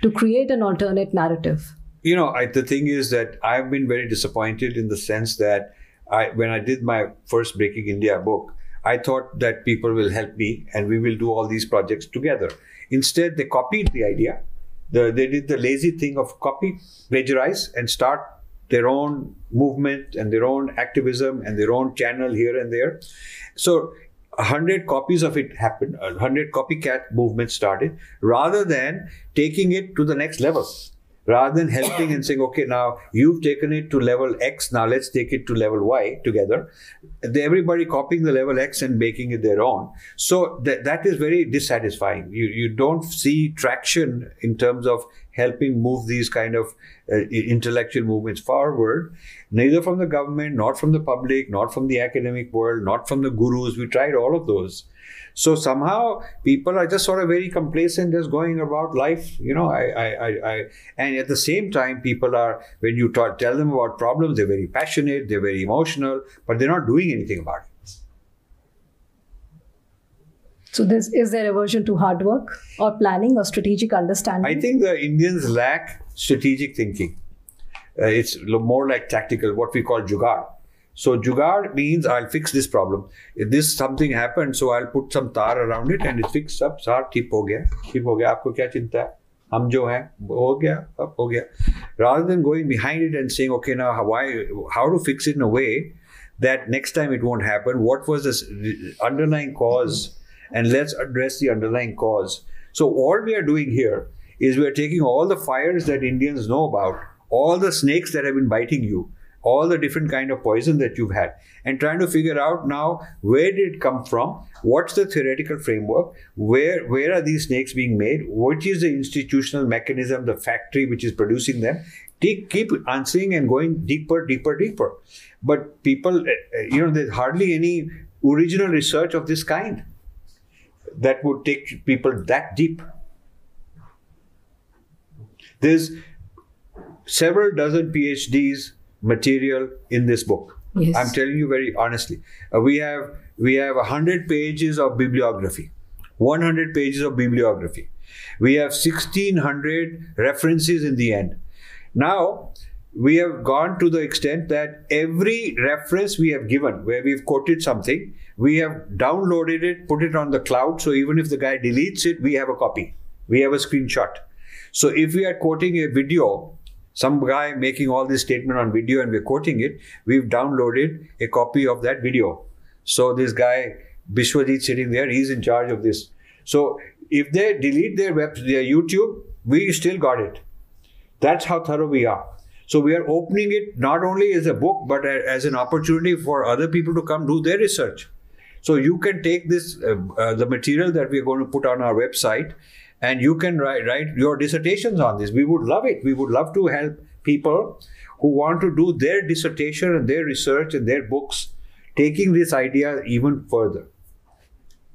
to create an alternate narrative? You know, I, the thing is that I've been very disappointed in the sense that I, when I did my first Breaking India book, I thought that people will help me and we will do all these projects together. Instead, they copied the idea. The, they did the lazy thing of copy, plagiarize, and start their own movement and their own activism and their own channel here and there. So, a hundred copies of it happened. A hundred copycat movement started, rather than taking it to the next level rather than helping and saying, okay, now you've taken it to level X, now let's take it to level Y together. Everybody copying the level X and making it their own. So that, that is very dissatisfying. You, you don't see traction in terms of helping move these kind of uh, intellectual movements forward, neither from the government, not from the public, not from the academic world, not from the gurus. We tried all of those. So somehow people are just sort of very complacent, just going about life, you know. I, I, I, I and at the same time, people are when you talk, tell them about problems, they're very passionate, they're very emotional, but they're not doing anything about it. So, this, is there aversion to hard work or planning or strategic understanding? I think the Indians lack strategic thinking. Uh, it's more like tactical, what we call jugaad. So jugaad means I'll fix this problem. If this something happened, so I'll put some tar around it and it's fixed up. सार ठीक हो गया ठीक हो गया आपको क्या चिंता है हम जो हैं हो गया अब हो गया rather than going behind it and saying okay now why how to fix it in a way that next time it won't happen? What was the underlying because and let's address the underlying cause. So all we are doing here is we are taking all the fires that Indians know about all the snakes that have been biting you all the different kind of poison that you've had. And trying to figure out now where did it come from? What's the theoretical framework? Where where are these snakes being made? Which is the institutional mechanism the factory which is producing them? Keep, keep answering and going deeper deeper deeper. But people eh, eh, you know there's hardly any original research of this kind that would take people that deep. There's several dozen phds material in this book. Yes. I'm telling you very honestly. Uh, we have we have 100 pages of bibliography. 100 pages of bibliography. We have 1600 references in the end. Now, we have gone to the extent that every reference we have given, where we've quoted something, we have downloaded it, put it on the cloud. So even if the guy deletes it, we have a copy, we have a screenshot. So if we are quoting a video, some guy making all this statement on video and we're quoting it, we've downloaded a copy of that video. So this guy, Bishwajit sitting there, he's in charge of this. So if they delete their web, their YouTube, we still got it. That's how thorough we are. So we are opening it not only as a book, but as an opportunity for other people to come do their research. So you can take this, uh, uh, the material that we're going to put on our website, and you can write, write your dissertations on this. We would love it. We would love to help people who want to do their dissertation and their research and their books, taking this idea even further.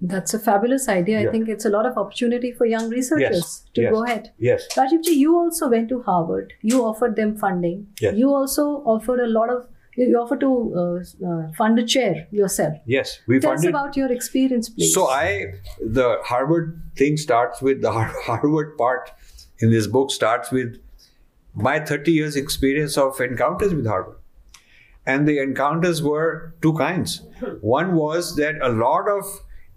That's a fabulous idea. Yeah. I think it's a lot of opportunity for young researchers yes. to yes. go ahead. Yes. Rajivji, you also went to Harvard. You offered them funding. Yes. You also offered a lot of you offer to uh, uh, fund a chair yourself. Yes, we Tell funded. us about your experience, please. So I, the Harvard thing starts with the Harvard part in this book starts with my 30 years experience of encounters with Harvard. And the encounters were two kinds. One was that a lot of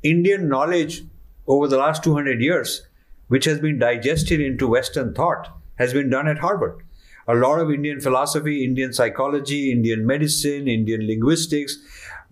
Indian knowledge over the last 200 years, which has been digested into Western thought, has been done at Harvard a lot of Indian philosophy, Indian psychology, Indian medicine, Indian linguistics.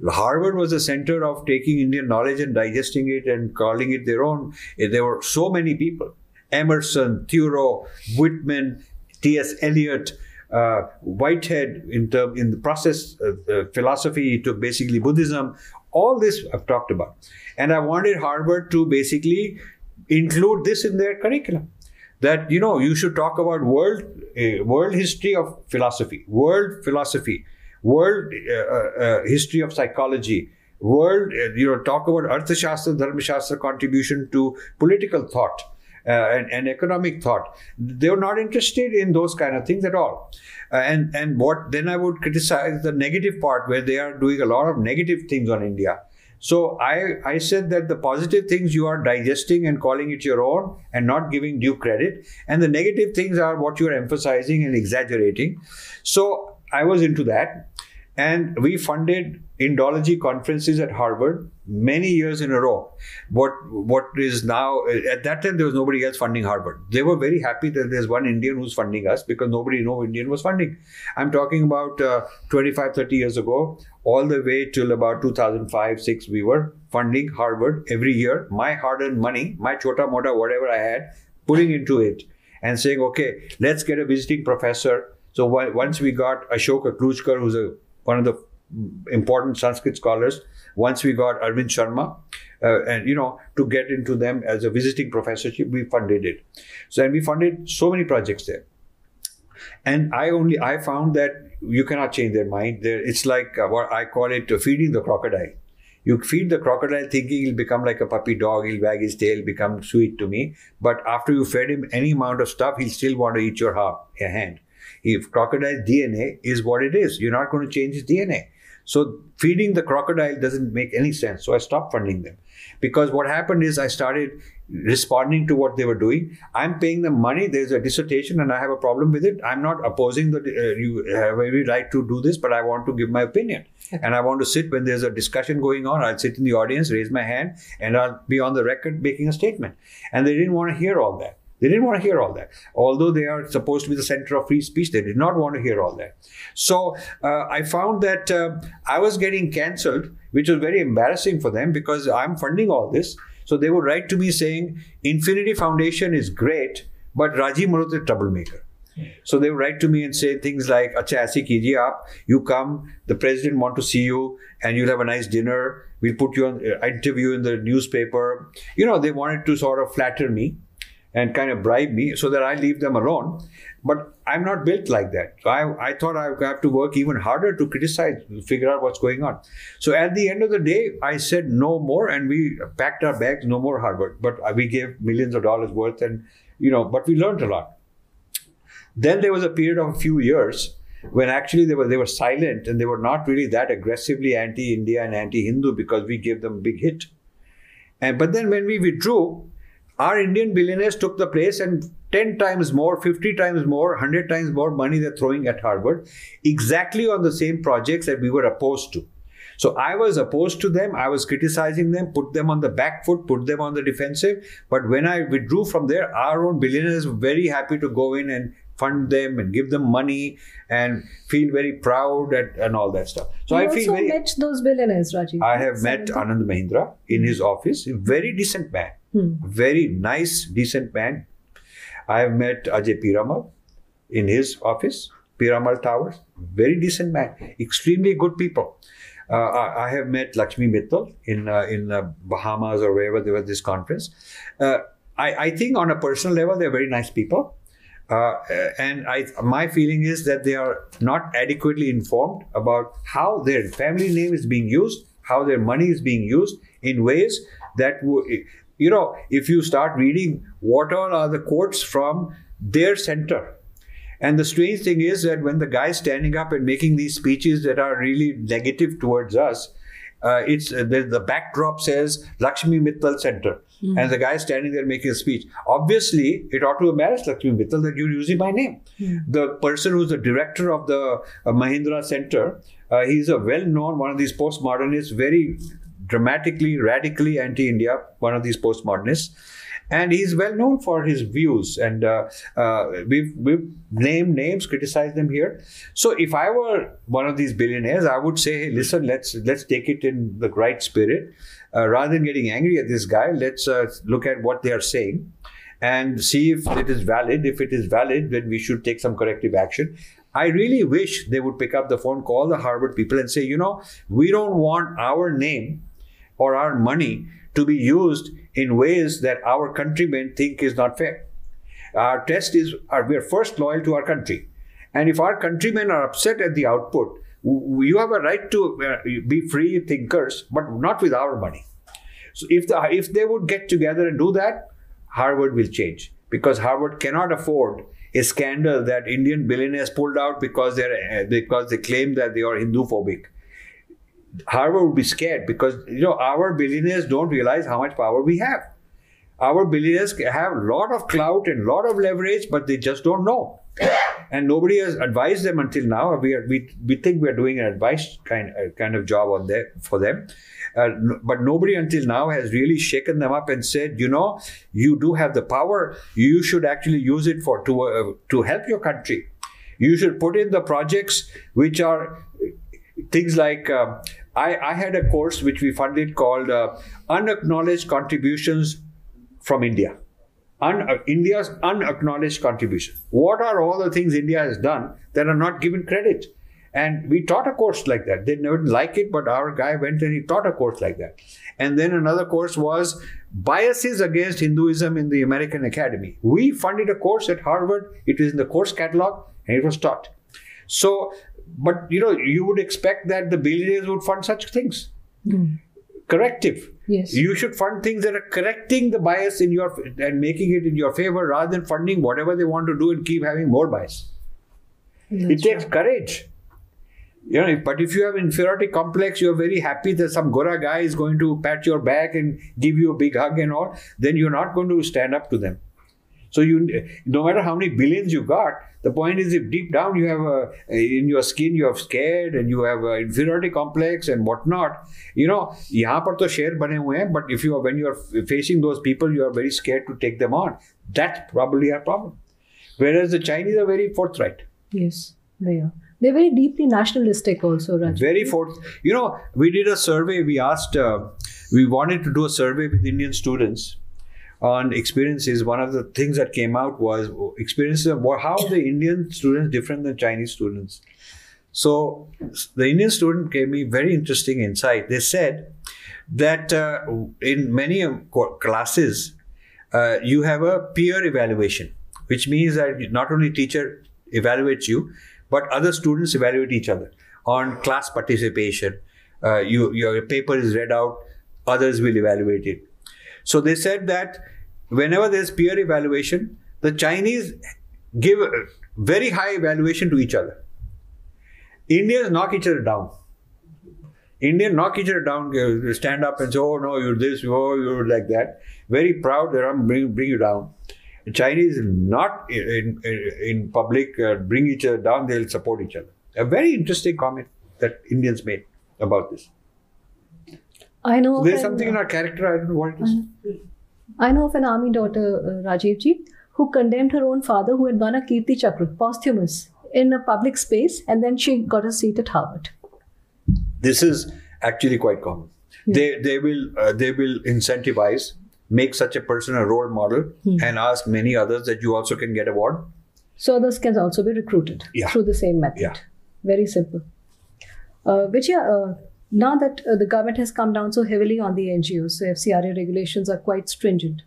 Harvard was the center of taking Indian knowledge and digesting it and calling it their own. There were so many people Emerson, Thoreau, Whitman, T.S. Eliot. Uh, Whitehead in term in the process uh, uh, philosophy took basically Buddhism, all this I've talked about, and I wanted Harvard to basically include this in their curriculum that you know you should talk about world uh, world history of philosophy world philosophy world uh, history of psychology world you know talk about arthashastra dharmashastra contribution to political thought and, and, economic thought. They were not interested in those kind of things at all. And and what then i would criticize the negative part where they are doing a lot of negative things on india So I, I said that the positive things you are digesting and calling it your own and not giving due credit, and the negative things are what you are emphasizing and exaggerating. So I was into that. And we funded Indology conferences at Harvard many years in a row. What what is now at that time there was nobody else funding Harvard. They were very happy that there's one Indian who's funding us because nobody no Indian was funding. I'm talking about uh, 25, 30 years ago, all the way till about 2005, six. We were funding Harvard every year. My hard-earned money, my chota mota, whatever I had, putting into it and saying, okay, let's get a visiting professor. So once we got Ashok Aklujkar, who's a one of the important Sanskrit scholars. Once we got Arvind Sharma, uh, and you know, to get into them as a visiting professorship, we funded it. So, and we funded so many projects there. And I only I found that you cannot change their mind. There, it's like uh, what I call it uh, feeding the crocodile. You feed the crocodile thinking he'll become like a puppy dog, he'll wag his tail, become sweet to me. But after you fed him any amount of stuff, he'll still want to eat your hand. If crocodile DNA is what it is, you're not going to change his DNA. So feeding the crocodile doesn't make any sense. So I stopped funding them because what happened is I started responding to what they were doing. I'm paying them money. There's a dissertation, and I have a problem with it. I'm not opposing that uh, you have every right to do this, but I want to give my opinion, and I want to sit when there's a discussion going on. I'll sit in the audience, raise my hand, and I'll be on the record making a statement. And they didn't want to hear all that. They didn't want to hear all that. Although they are supposed to be the center of free speech, they did not want to hear all that. So uh, I found that uh, I was getting cancelled, which was very embarrassing for them because I'm funding all this. So they would write to me saying, Infinity Foundation is great, but Rajiv Malhotra is troublemaker. So they would write to me and say things like, Acha aise kijiye aap, you come, the president want to see you, and you'll have a nice dinner. We'll put you on uh, interview in the newspaper. You know, they wanted to sort of flatter me and kind of bribe me so that I leave them alone. But I'm not built like that. So I, I thought I have to work even harder to criticize, figure out what's going on. So at the end of the day, I said no more and we packed our bags, no more Harvard. But we gave millions of dollars worth and, you know, but we learned a lot. Then there was a period of a few years when actually they were they were silent and they were not really that aggressively anti-India and anti-Hindu because we gave them a big hit. And but then when we withdrew, our Indian billionaires took the place and 10 times more, 50 times more, 100 times more money they're throwing at Harvard, exactly on the same projects that we were opposed to. So I was opposed to them. I was criticizing them, put them on the back foot, put them on the defensive. But when I withdrew from there, our own billionaires were very happy to go in and fund them and give them money and feel very proud at, and all that stuff. So you I feel very. met those billionaires, Rajiv. I have met Anand Mahindra in mm-hmm. his office. A very decent man. Hmm. Very nice, decent man. I have met Ajay Piramal in his office, Piramal Towers. Very decent man. Extremely good people. Uh, I, I, have met Lakshmi Mittal in uh, in uh, Bahamas or wherever there was this conference. Uh, I, I, think on a personal level, they're very nice people. Uh, and I, my feeling is that they are not adequately informed about how their family name is being used, how their money is being used in ways that you know, if you start reading what all are the quotes from their center. And the strange thing is that when the guy is standing up and making these speeches that are really negative towards us, uh, it's uh, the, the, backdrop says Lakshmi Mittal Center, mm-hmm. and the guy standing there making a speech. Obviously, it ought to embarrass Lakshmi Mittal that you're using my name. Mm-hmm. The person who's the director of the uh, Mahindra Center, uh, he's a well-known one of these postmodernists, very dramatically, radically anti India, one of these postmodernists. And he's well known for his views, and uh, uh, we've, we've named names, criticized them here. So, if I were one of these billionaires, I would say, "Hey, listen, let's let's take it in the right spirit, uh, rather than getting angry at this guy. Let's uh, look at what they are saying, and see if it is valid. If it is valid, then we should take some corrective action. I really wish they would pick up the phone, call the Harvard people, and say, you know, we don't want our name or our money to be used in ways that our countrymen think is not fair. Our test is we are first loyal to our country. And if our countrymen are upset at the output, you have a right to uh, be free thinkers, but not with our money. So if, the, if they would get together and do that, Harvard will change because Harvard cannot afford a scandal that Indian billionaires pulled out because they uh, because they claim that they are Hindu phobic Harvard would be scared because you know our billionaires don't realize how much power we have. Our billionaires have a lot of clout and a lot of leverage, but they just don't know. And nobody has advised them until now. We are, we, we think we are doing an advice kind uh, kind of job on there for them, uh, but nobody until now has really shaken them up and said, you know, you do have the power. You should actually use it for to uh, to help your country. You should put in the projects which are things like uh, I, I had a course which we funded called uh, unacknowledged contributions from india. Un- uh, india's unacknowledged contribution. What are all the things india has done that are not given credit? And we taught a course like that. They never like it but our guy went and he taught a course like that. And then another course was biases against hinduism in the american academy. We funded a course at harvard. It was in the course catalog and it was taught. So, but you know, you would expect that the billionaires would fund such things. Hmm. Corrective. Yes. You should fund things that are correcting the bias in your and making it in your favor rather than funding whatever they want to do and keep having more bias. it takes courage. You know, but if you have inferiority complex, you're very happy that some Gora guy is going to pat your back and give you a big hug and all, then you're not going to stand up to them. So you, no matter how many billions you got, the point is if deep down you have a in your skin you have scared and you have a inferiority complex and whatnot, you know, यहाँ पर तो शेर बने हुए हैं, but if you are when you are facing those people, you are very scared to take them on. That's probably a problem. Whereas the Chinese are very forthright. Yes, they are. They're very deeply nationalistic, also, Raj. very forth you know we did a survey we asked uh, we wanted to do a survey with indian students on experiences one of the things that came out was experiences of how the indian students different than chinese students? So the indian student gave me very interesting insight. They said that uh, in many classes uh, you have a peer evaluation which means that not only teacher evaluates you but other students evaluate each other on class participation. Uh, you, your paper is read out others will evaluate it. So they said that whenever there's peer evaluation the chinese give very high evaluation to each other indians knock each other down Indian knock each other down, stand up and say, "Oh no, you're this, oh you're like that." Very proud, they are bring bring you down. The Chinese not in in, in public uh, bring each other down; they'll support each other. A very interesting comment that Indians made about this. I know. of There's something in our character. I don't know what it is. I know of an army daughter, uh, Rajiv ji, who condemned her own father, who had won a Kirti Chakra, posthumous, in a public space, and then she got a seat at Harvard. This is actually quite common. They they will uh, they will incentivize, make such a person a role model, and ask many others that you also can get award. So others can also be recruited Yeah. through the same method. Yeah. Very simple. Uh, Vijaya, uh, now that uh, the government has come down so heavily on the NGOs, so FCRA regulations are quite stringent,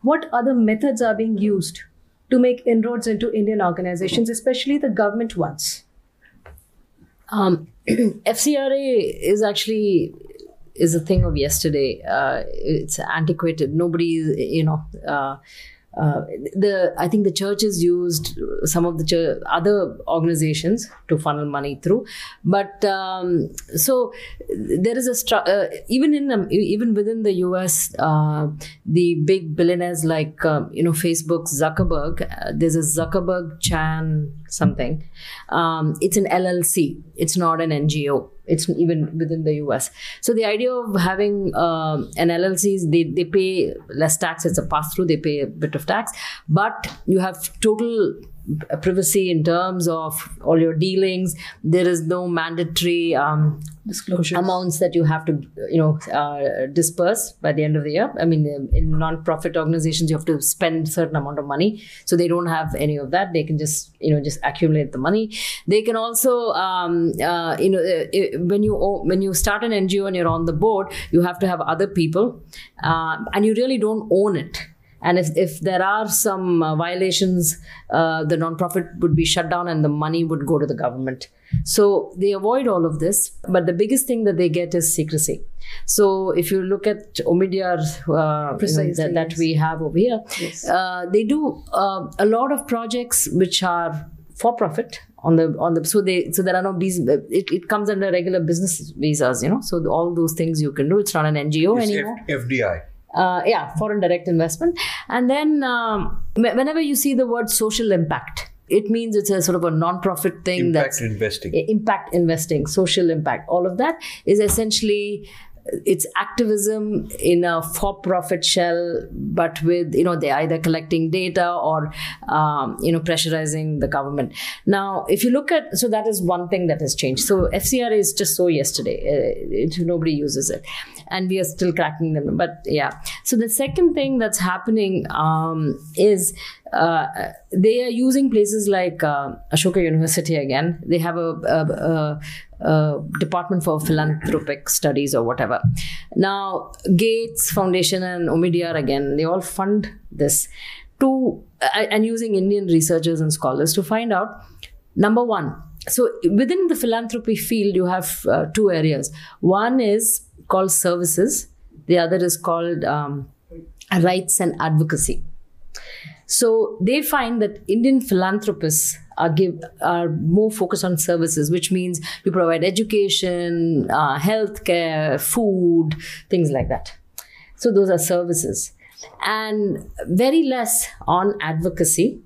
what other methods are being used to make inroads into Indian organizations, especially the government ones? Um, FCRA is actually is a thing of yesterday. Uh, it's antiquated. Nobody, you know. Uh, uh, the I think the churches used some of the chur- other organizations to funnel money through, but um, so there is a stru- uh, even in um, even within the U.S. Uh, the big billionaires like um, you know Facebook Zuckerberg. Uh, there's a Zuckerberg Chan something. Um, it's an LLC. It's not an NGO. It's even within the US. So the idea of having um, an LLC is they, they pay less tax. It's a pass through. They pay a bit of tax, but you have total privacy in terms of all your dealings. There is no mandatory um, Disclosures. amounts that you have to you know uh, disperse by the end of the year. I mean in non-profit organizations you have to spend certain amount of money. So they don't have any of that. They can just you know just accumulate the money. They can also um, uh, you know uh, uh, when you when you start an ngo and you're on the board you have to have other people uh, and you really don't own it and if, if there are some uh, violations, uh, the nonprofit would be shut down and the money would go to the government. So they avoid all of this. But the biggest thing that they get is secrecy. So if you look at Omidyar, uh, you know, Precisely, that, that we have over here, Yes. uh, they do uh, a lot of projects which are for profit on the on the so they so there are no visas it, it comes under regular business visas you know so all those things you can do it's not an ngo It's anymore F- FDI. Uh, yeah, foreign direct investment. And then um, whenever you see the word social impact, it means it's a sort of a non-profit thing Impact that's investing. impact investing, social impact. All of that is essentially it's activism in a for-profit shell, but with you know they're either collecting data or um, you know pressurizing the government. Now, if you look at so that is one thing that has changed. So FCRA is just so yesterday. Uh, it, nobody uses it, and we are still cracking them. But yeah. So the second thing that's happening um, is uh, they are using places like uh, Ashoka University again. They have a, a, a, a department for philanthropic studies or whatever. Now, Gates Foundation and Omidyar again, they all fund this to uh, and using Indian researchers and scholars to find out number one. So within the philanthropy field, you have uh, two areas. One is called services. The other is called um, rights and advocacy. So they find that Indian philanthropists are give are more focused on services, which means you provide education, uh, healthcare, food, things like that. So those are services, and very less on advocacy,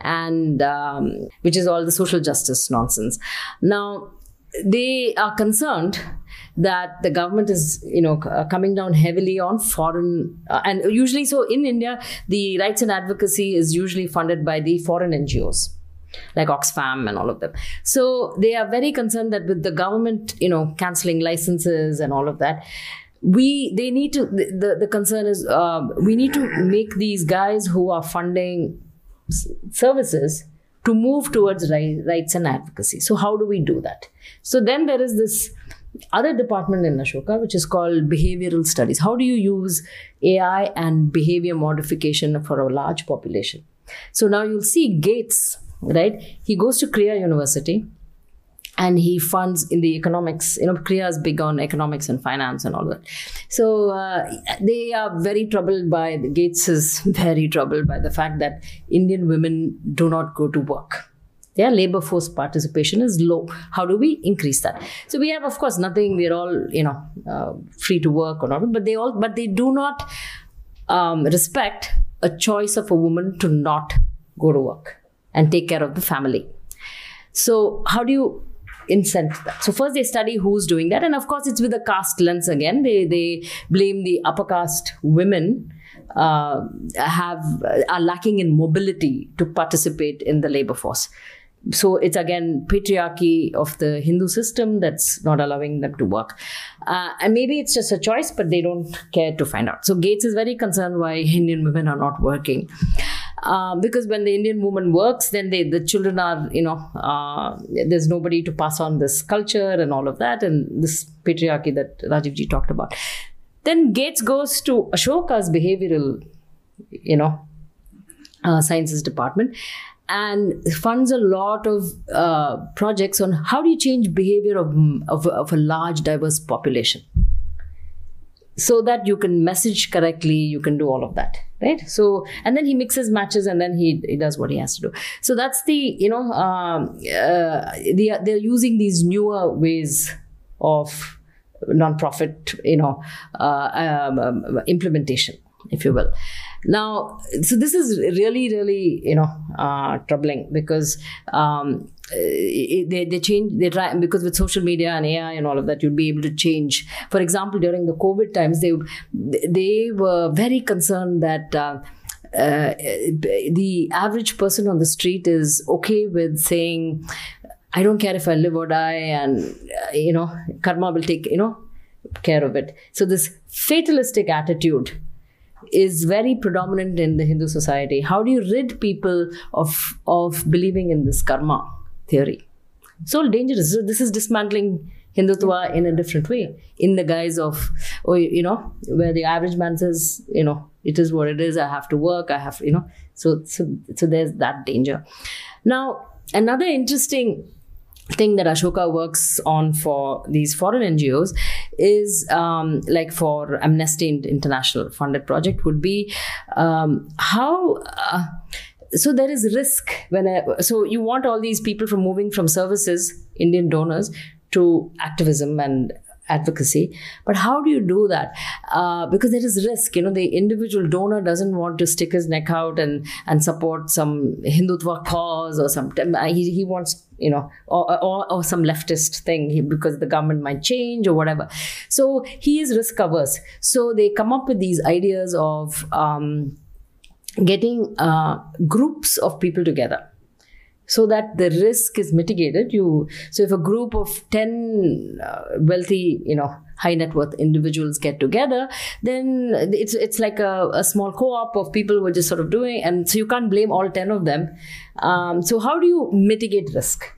and um, which is all the social justice nonsense. Now they are concerned that the government is you know uh, coming down heavily on foreign uh, and usually so in india the rights and advocacy is usually funded by the foreign ngos like oxfam and all of them. So they are very concerned that with the government you know canceling licenses and all of that we they need to the, the, concern is um, we need to make these guys who are funding services to move towards ri- rights and advocacy. So, how do we do that? So, then there is this other department in Ashoka, which is called behavioral studies. How do you use AI and behavior modification for a large population? So, now you'll see Gates, right? He goes to Krea University and he funds in the economics you know krea is big on economics and finance and all that. So uh, they are very troubled by gates is very troubled by the fact that indian women do not go to work. Their labor force participation is low. How do we increase that? So we have of course nothing. We're all you know uh, free to work or not but they all but they do not um, respect a choice of a woman to not go to work and take care of the family. So how do you incent that? So first they study who's doing that, and of course it's with a caste lens again. They they blame the upper caste women uh, have are lacking in mobility to participate in the labor force. So it's again patriarchy of the Hindu system that's not allowing them to work, uh, and maybe it's just a choice, but they don't care to find out. So Gates is very concerned why Indian women are not working um, because when the Indian woman works, then they the children are you know uh, there's nobody to pass on this culture and all of that and this patriarchy that Rajivji talked about. Then Gates goes to Ashoka's behavioral, you know, uh, sciences department and funds a lot of uh, projects on how do you change behavior of, of, of a large diverse population so that you can message correctly you can do all of that right? So and then he mixes matches and then he, he does what he has to do. So that's the you know um, uh, they are, they're using these newer ways of non-profit you know uh, um, um, implementation if you will now so this is really really you know uh, troubling because um, uh, they, they change they try because with social media and ai and all of that you'd be able to change. For example during the covid times they they were very concerned that uh, uh, the average person on the street is okay with saying i don't care if i live or die and uh, you know karma will take you know care of it. So this fatalistic attitude is very predominant in the Hindu society. How do you rid people of of believing in this karma theory? So dangerous. So this is dismantling Hindutva in a different way, in the guise of, oh, you know, where the average man says, you know, it is what it is. I have to work. I have, you know. So so so there's that danger. Now another interesting thing that Ashoka works on for these foreign NGOs is um, like for Amnesty International funded project would be um, how uh, so there is risk when I, so you want all these people from moving from services indian donors to activism and advocacy. But how do you do that? Uh, because there is risk you know the individual donor doesn't want to stick his neck out and and support some hindutva cause or some he, he wants you know or, or, or some leftist thing because the government might change or whatever. So he is risk averse. So they come up with these ideas of um, getting uh, groups of people together so that the risk is mitigated. You so if a group of 10 uh, wealthy you know high net worth individuals get together then it's it's like a, a, small co-op of people who are just sort of doing and so you can't blame all 10 of them. Um, so how do you mitigate risk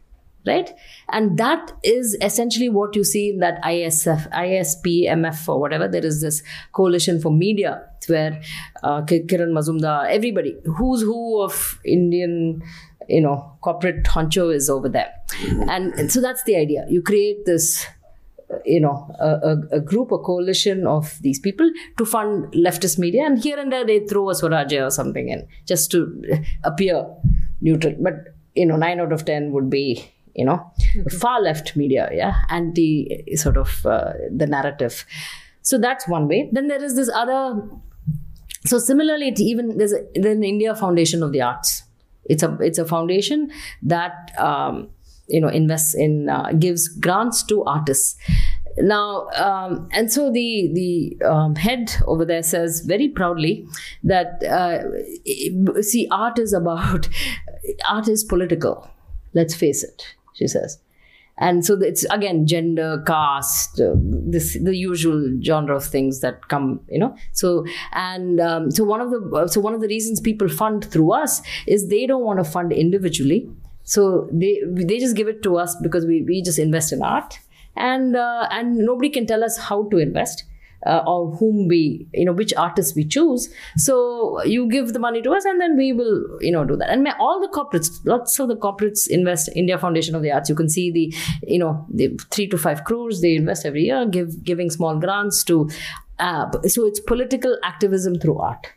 right? And that is essentially what you see in that isf ispmf or whatever there is this coalition for media where uh, kiran mazumdar everybody who's who of indian you know corporate honcho is over there. And, and so that's the idea. You create this you know a, a, group a coalition of these people to fund leftist media. And here and there they throw a swarajya or something in just to appear neutral. But you know 9 out of 10 would be you know mm-hmm. far left media yeah anti sort of uh, the narrative. So that's one way. Then there is this other so similarly even there's, an india foundation of the arts. It's a it's a foundation that um, you know invests in uh, gives grants to artists. Now um, and so the the um, head over there says very proudly that uh, see art is about art is political. Let's face it she says. And so it's again gender caste uh, this the usual genre of things that come you know. So and um, so one of the so one of the reasons people fund through us is they don't want to fund individually so they they just give it to us because we, we just invest in art. And uh, and nobody can tell us how to invest uh, or whom we you know which artists we choose. So you give the money to us and then we will you know do that. And all the corporates lots of the corporates invest india foundation of the arts. You can see the you know the three to five crores they invest every year give giving small grants to uh, so it's political activism through art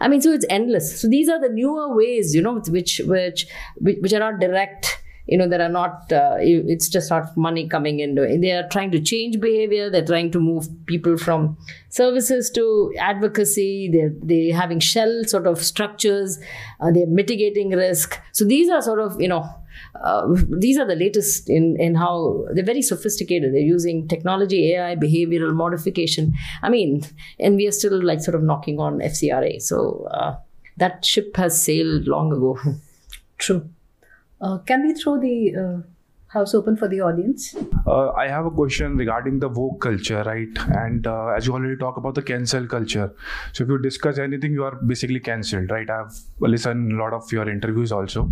I mean, so it's endless. So these are the newer ways, you know, which which which are not direct you know there are not uh, it's just not money coming in. They are trying to change behavior. They're trying to move people from services to advocacy. They're they having shell sort of structures. Uh, they're mitigating risk. So these are sort of you know uh, these are the latest in in how they're very sophisticated. They're using technology ai behavioral modification. I mean and we are still like sort of knocking on fcra so uh, that ship has sailed long ago. True. Uh, can we throw the uh, house open for the audience? Uh, I have a question regarding the woke culture, right? And uh, as you already talk about the cancel culture, so if you discuss anything, you are basically cancelled, right? I've listened a lot of your interviews also.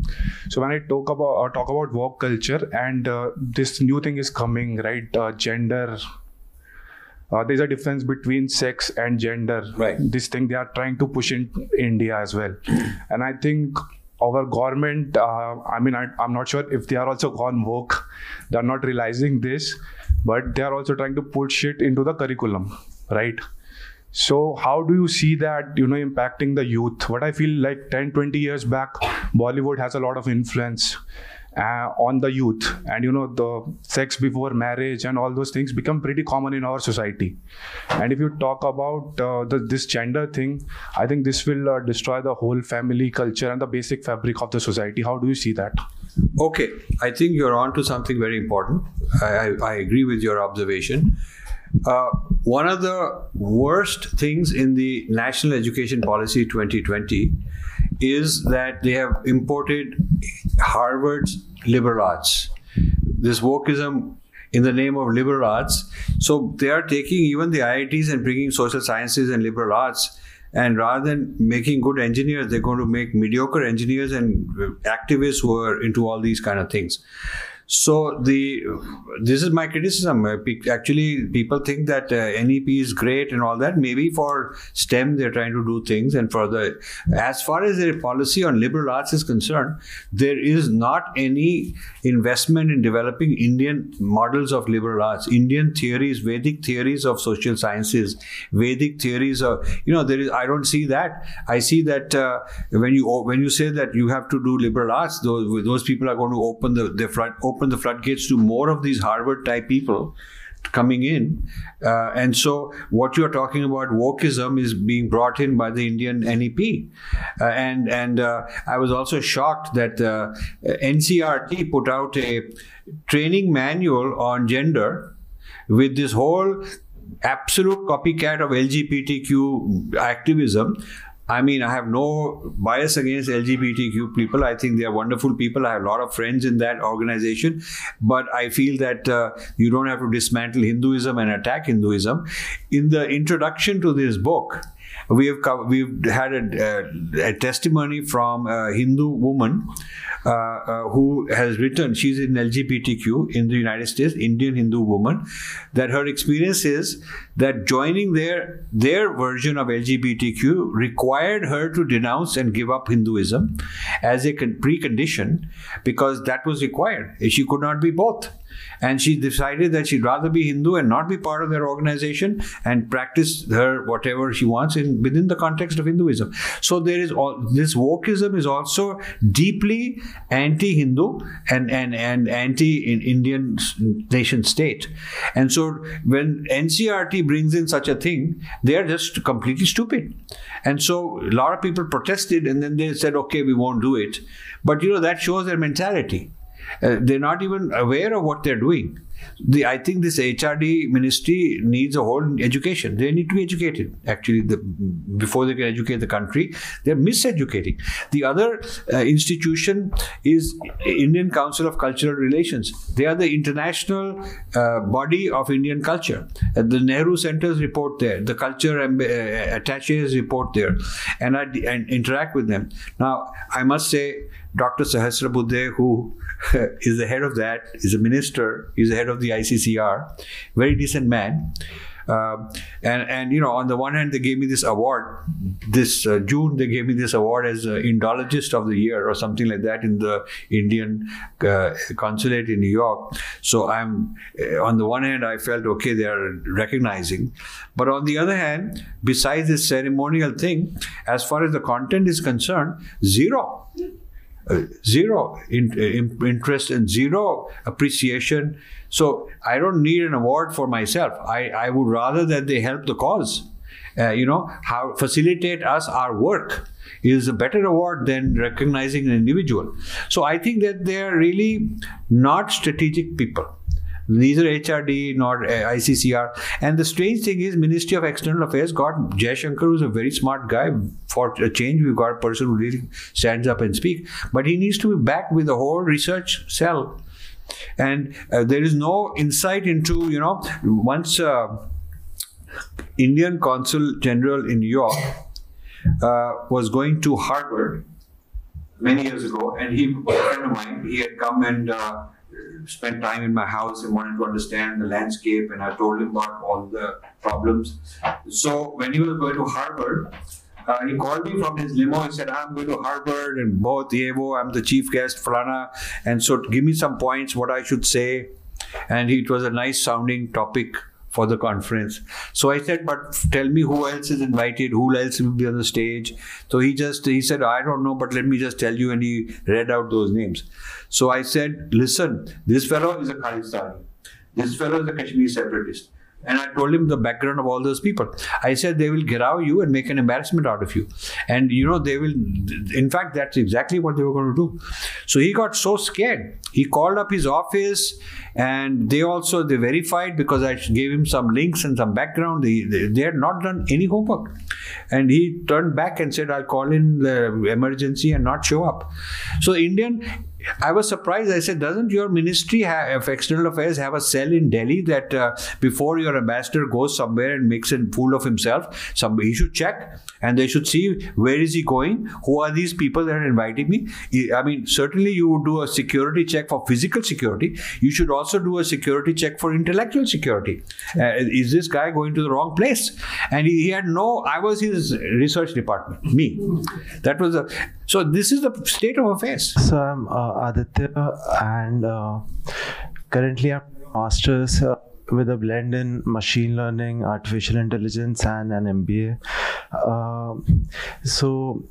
So when I talk about uh, talk about woke culture, and uh, this new thing is coming, right? gender. there's a difference between sex and gender. Right. This thing they are trying to push in India as well, and I think our government, uh, I mean, I, am not sure if they are also gone woke. They're not realizing this, but they are also trying to put shit into the curriculum, right? So how do you see that, you know, impacting the youth? What I feel like 10, 20 years back, Bollywood has a lot of influence uh, on the youth and you know the sex before marriage and all those things become pretty common in our society. And if you talk about uh, the, this gender thing i think this will uh, destroy the whole family culture and the basic fabric of the society. How do you see that? Okay. I think you're on to something very important. I, I, I agree with your observation. Uh, one of the worst things in the national education policy 2020 is that they have imported Harvard's liberal arts. This wokeism in the name of liberal arts. So they are taking even the IITs and bringing social sciences and liberal arts. And rather than making good engineers, they're going to make mediocre engineers and activists who are into all these kind of things. So the this is my criticism. Uh, Actually, people think that uh, NEP is great and all that. Maybe for STEM they're trying to do things, and for the as far as their policy on liberal arts is concerned, there is not any investment in developing Indian models of liberal arts, Indian theories, Vedic theories of social sciences, Vedic theories of you know there is. I don't see that. I see that uh, when you when you say that you have to do liberal arts, those those people are going to open the the front open the floodgates to more of these Harvard type people coming in. Uh, and so, what you're talking about, wokeism, is being brought in by the Indian NEP. Uh, and and uh, I was also shocked that uh, NCERT put out a training manual on gender with this whole absolute copycat of LGBTQ activism. I mean, I have no bias against LGBTQ people. I think they are wonderful people. I have a lot of friends in that organization. But I feel that uh, you don't have to dismantle Hinduism and attack Hinduism. In the introduction to this book, we have co- we've had a, a, a testimony from a Hindu woman uh, uh, Uh, uh, who has written. She's in LGBTQ in the United States, Indian Hindu woman. That her experience is that joining their their version of LGBTQ required her to denounce and give up Hinduism as a con- precondition because that was required. She could not be both and she decided that she'd rather be Hindu and not be part of their organization and practice her whatever she wants in within the context of Hinduism. So there is all this wokeism is also deeply anti-Hindu and and and anti-Indian nation state. And so when NCERT brings in such a thing, they are just completely stupid. And so a lot of people protested, and then they said, "Okay, we won't do it." But you know that shows their mentality. Uh, they're not even aware of what they're doing. The, I think this HRD ministry needs a whole education. They need to be educated. Actually, the, before they can educate the country, they're miseducating. The other uh, institution is Indian Council of Cultural Relations. They are the international uh, body of Indian culture. Uh, the Nehru centers report there. The culture amb- uh, attaches report there, and I and interact with them. Now, I must say, Dr. Sahasrabuddhe, who is the head of that, is a minister, is the head of the ICCR, very decent man. Uh, and and you know, on the one hand, they gave me this award. This uh, June, they gave me this award as uh, Indologist of the Year or something like that in the Indian uh, consulate in New York. So I'm uh, on the one hand, I felt okay, they are recognizing, but on the other hand, besides this ceremonial thing, as far as the content is concerned, zero. Zero in, in, interest and zero appreciation. So I don't need an award for myself. I, I would rather that they help the cause. Uh, you know, how facilitate us our work is a better award than recognizing an individual. So I think that they are really not strategic people neither HRD nor uh, ICCR. And the strange thing is, Ministry of External Affairs got Jaishankar, who's a very smart guy. For a change, we've got a person who really stands up and speaks. But he needs to be backed with a whole research cell. And uh, there is no insight into, you know, once uh, Indian Consul General in New York uh, was going to Harvard many years ago, and he, a friend of mine, he had come and uh, spent time in my house and wanted to understand the landscape, and I told him about all the problems. So when he was going to Harvard, uh, he called me from his limo and said, I'm going to Harvard and both Yevo, I'm the chief guest, Falana. And so give me some points, what I should say. And it was a nice sounding topic for the conference. So I said, but tell me who else is invited, who else will be on the stage. So he just, he said, I don't know, but let me just tell you. And he read out those names. So I said, listen, this fellow is a Khalistani. This fellow is a Kashmir separatist. And I told him the background of all those people. I said they will gherao you and make an embarrassment out of you. And you know, they will, in fact, that's exactly what they were going to do. So he got so scared. He called up his office and they also, they verified because I gave him some links and some background. They, they, they had not done any homework. And he turned back and said, I'll call in the emergency and not show up. So Indian I was surprised. I said, doesn't your Ministry have, of External Affairs have a cell in Delhi that uh, before your ambassador goes somewhere and makes a fool of himself, somebody he should check and they should see where is he going, who are these people that are inviting me. I mean, certainly you would do a security check for physical security. You should also do a security check for intellectual security. Uh, is this guy going to the wrong place? And he, he had no. I was his research department. Me. That was a. So this is the state of affairs. So I'm uh, Aditya, and uh, currently I'm masters uh, with a blend in machine learning, artificial intelligence, and an MBA. Uh, so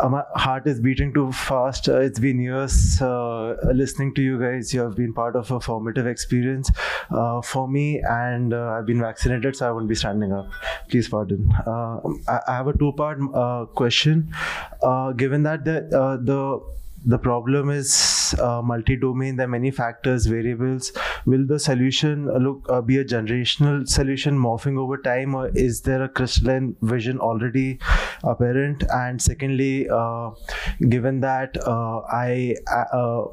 uh, my heart is beating too fast. Uh, it's been years uh, listening to you guys. You have been part of a formative experience uh, for me, and uh, I've been vaccinated, so I won't be standing up. Please pardon. I, I have a two-part question. Given that the the the problem is uh, multi-domain there are many factors variables. Will the solution uh, look uh, be a generational solution morphing over time or is there a crystalline vision already apparent? And secondly uh, given that uh, i uh,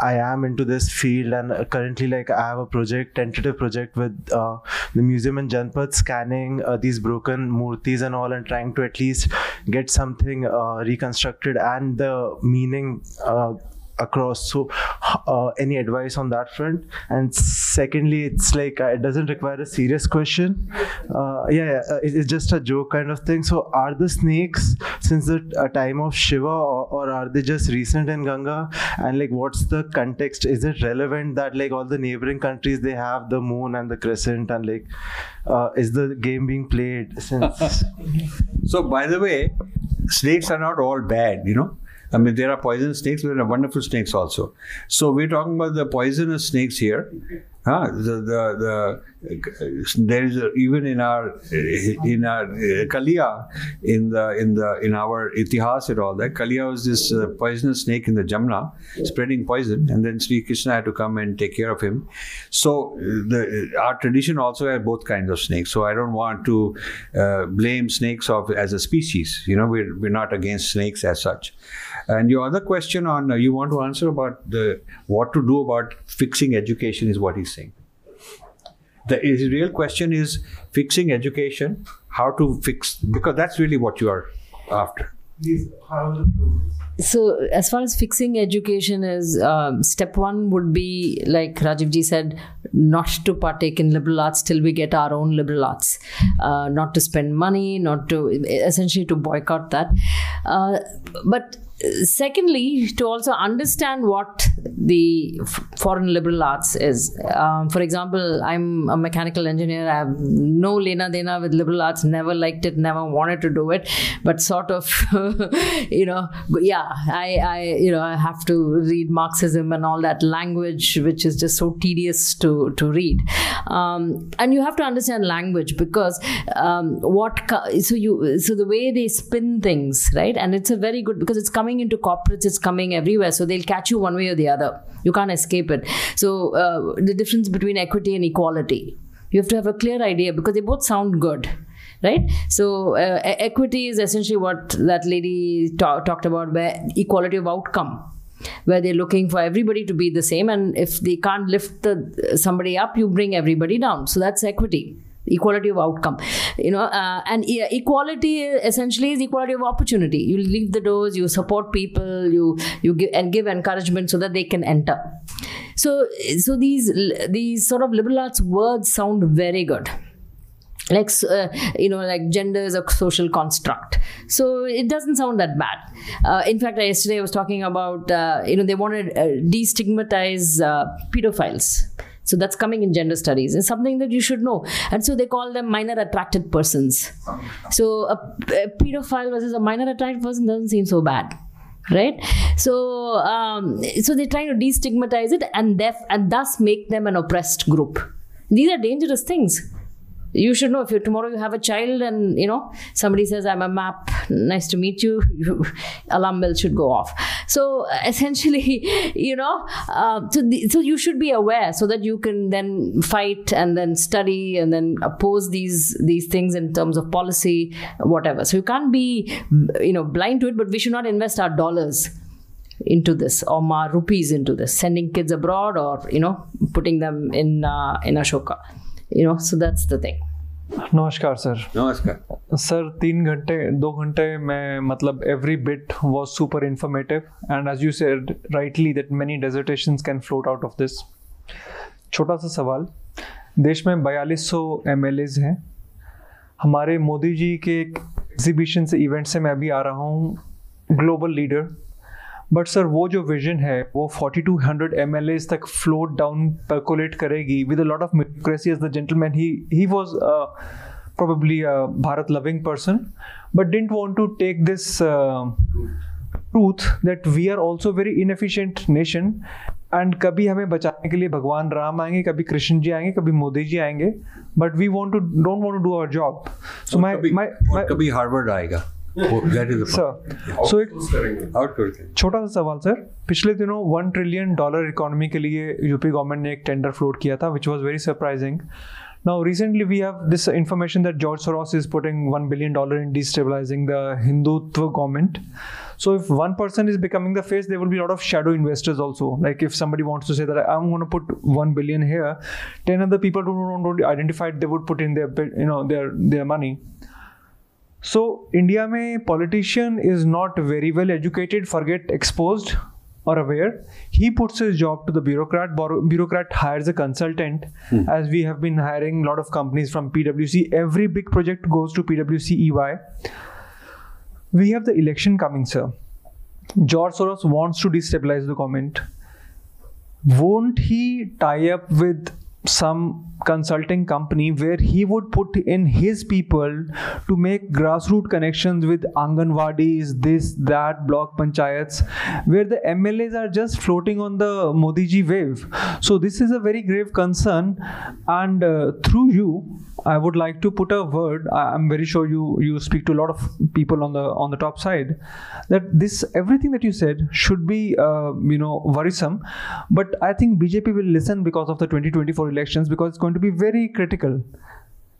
i am into this field and currently like i have a project tentative project with uh, the museum in janpath scanning uh, these broken murtis and all and trying to at least get something uh, reconstructed and the meaning uh, across. So uh, any advice on that front? And secondly it's like uh, it doesn't require a serious question. Uh, yeah, yeah uh, it- it's just a joke kind of thing. So are the snakes since the uh, time of shiva or, or are they just recent in ganga? And like what's the context? Is it relevant that like all the neighboring countries they have the moon and the crescent and like uh, is the game being played since? So, by the way, snakes are not all bad, you know. I mean, there are poisonous snakes, but there are wonderful snakes also. So, we're talking about the poisonous snakes here. Huh? The, the, the, there is a, even in our in our uh, Kalia in the in the in our itihas and all that Kalia was this uh, poisonous snake in the Jamna spreading poison and then Sri Krishna had to come and take care of him so uh, the our tradition also has both kinds of snakes so I don't want to uh, blame snakes of as a species you know we're, we're not against snakes as such and your other question on uh, you want to answer about the what to do about fixing education is what he's saying. The his real question is fixing education how to fix because that's really what you are after. So as far as fixing education is um, step one would be like rajiv ji said not to partake in liberal arts till we get our own liberal arts. Uh, not to spend money not to essentially to boycott that. Uh, but secondly to also understand what the foreign liberal arts is. Um, for example i'm a mechanical engineer. I have no lena dena with liberal arts. Never liked it never wanted to do it. But sort of you know yeah i i you know i have to read marxism and all that language which is just so tedious to to read. Um, and you have to understand language because um, what so you so the way they spin things right? And it's a very good because it's coming into corporates it's coming everywhere. So they'll catch you one way or the other. You can't escape it. So uh, the difference between equity and equality. You have to have a clear idea because they both sound good right? So uh, equity is essentially what that lady ta- talked about where equality of outcome where they're looking for everybody to be the same. And if they can't lift the somebody up you bring everybody down. So that's equity equality of outcome. You know uh, and e- equality essentially is equality of opportunity. You leave the doors you support people you you give and give encouragement so that they can enter. So so these these sort of liberal arts words sound very good. Like uh, you know like gender is a social construct. So it doesn't sound that bad. Uh, in fact yesterday i was talking about uh, you know they want to uh, destigmatize uh, pedophiles so that's coming in gender studies. It's something that you should know. And so they call them minor attracted persons. So a, a pedophile versus a minor attracted person doesn't seem so bad right? So um, so they're trying to destigmatize it and def- and thus make them an oppressed group. These are dangerous things you should know if you tomorrow you have a child and you know somebody says i'm a map nice to meet you, alarm bell should go off. So essentially you know uh, so, the, so you should be aware so that you can then fight and then study and then oppose these these things in terms of policy whatever. So you can't be you know blind to it but we should not invest our dollars into this or ma rupees into this sending kids abroad or you know putting them in uh, in ashoka you know so that's the thing. नमस्कार sir. Namaskar. Sir तीन घंटे दो घंटे में मतलब every bit was super informative and as you said rightly that many dissertations can float out of this छोटा सा सवाल देश में बयालीस सौ एम हैं। हमारे मोदी जी के एक एग्जीबिशन से इवेंट से मैं भी आ रहा हूँ ग्लोबल लीडर बट सर वो जो विजन है वो 4200 एम तक फ्लोट डाउन परकोलेट करेगी with a lot of democracy as the gentleman he he was probably a Bharat loving person, but didn't want to take this uh, truth that we are also very inefficient nation and कभी हमें बचाने के लिए भगवान राम आएँगे कभी कृष्ण जी आएँगे कभी मोदी जी आएँगे but we want to don't want to do our job so my my कभी हार्वर्ड आएगा। दैट सर सो एक छोटा सा सवाल सर पिछले दिनों वन ट्रिलियन डॉलर इकोनॉमी के लिए यूपी गवर्नमेंट ने एक टेंडर फ्लोट किया था which was very surprising Now, recently we have this information that George Soros is putting one billion dollar in destabilizing the Hindutva government. So, if one person is becoming the face, there will be a lot of shadow investors also. Like if somebody wants to say that I'm going to put one billion here, ten other people who don't, don't identify it, they would put in their you know their their money. So India mein politician is not very well educated, forget exposed or aware. He puts his job to the bureaucrat. Bureaucrat hires a consultant, hmm. as we have been hiring a lot of companies from PwC. Every big project goes to PwC EY. We have the election coming, sir. George Soros wants to destabilize the government. Won't he tie up with some consulting company where he would put in his people to make grassroots connections with Anganwadis, this, that, block panchayats, where the MLAs are just floating on the Modi ji wave. So, this is a very grave concern, and uh, through you, I would like to put a word. I'm very sure you you speak to a lot of people on the on the top side. That this everything that you said should be uh, you know worrisome, but I think BJP will listen because of the 2024 elections because it's going to be very critical.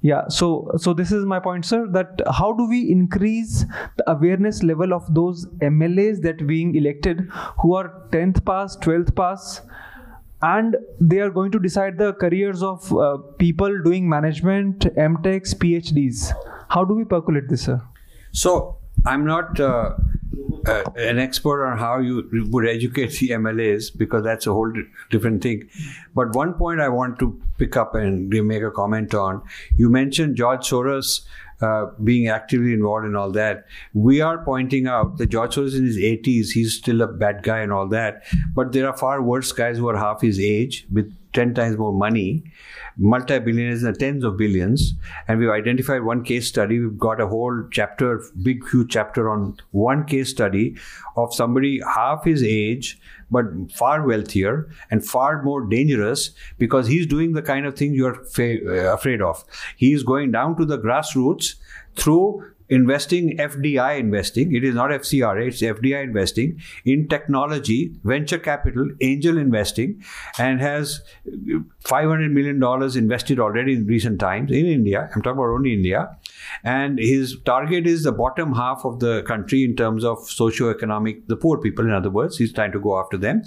Yeah, so so this is my point, sir. That how do we increase the awareness level of those MLAs that being elected who are 10th pass, 12th pass, and they are going to decide the careers of uh, people doing management, MTechs, PhDs. How do we percolate this, sir? So I'm not uh, uh, an expert on how you would educate the MLAs because that's a whole different thing. But one point I want to pick up and make a comment on. You mentioned George Soros. Uh, being actively involved in all that, we are pointing out that George Soros in his 80s, he's still a bad guy and all that. But there are far worse guys who are half his age with 10 times more money, multi billionaires the tens of billions. And we've identified one case study. We've got a whole chapter, big, huge chapter on one case study of somebody half his age, but far wealthier and far more dangerous because he's doing the kind of thing you're fa- uh, afraid of. He's going down to the grassroots through investing FDI investing. It is not FCRA, it's FDI investing in technology, venture capital, angel investing, and has $500 million invested already in recent times in India. I'm talking about only India. And his target is the bottom half of the country in terms of socio-economic, the poor people, in other words. He's trying to go after them.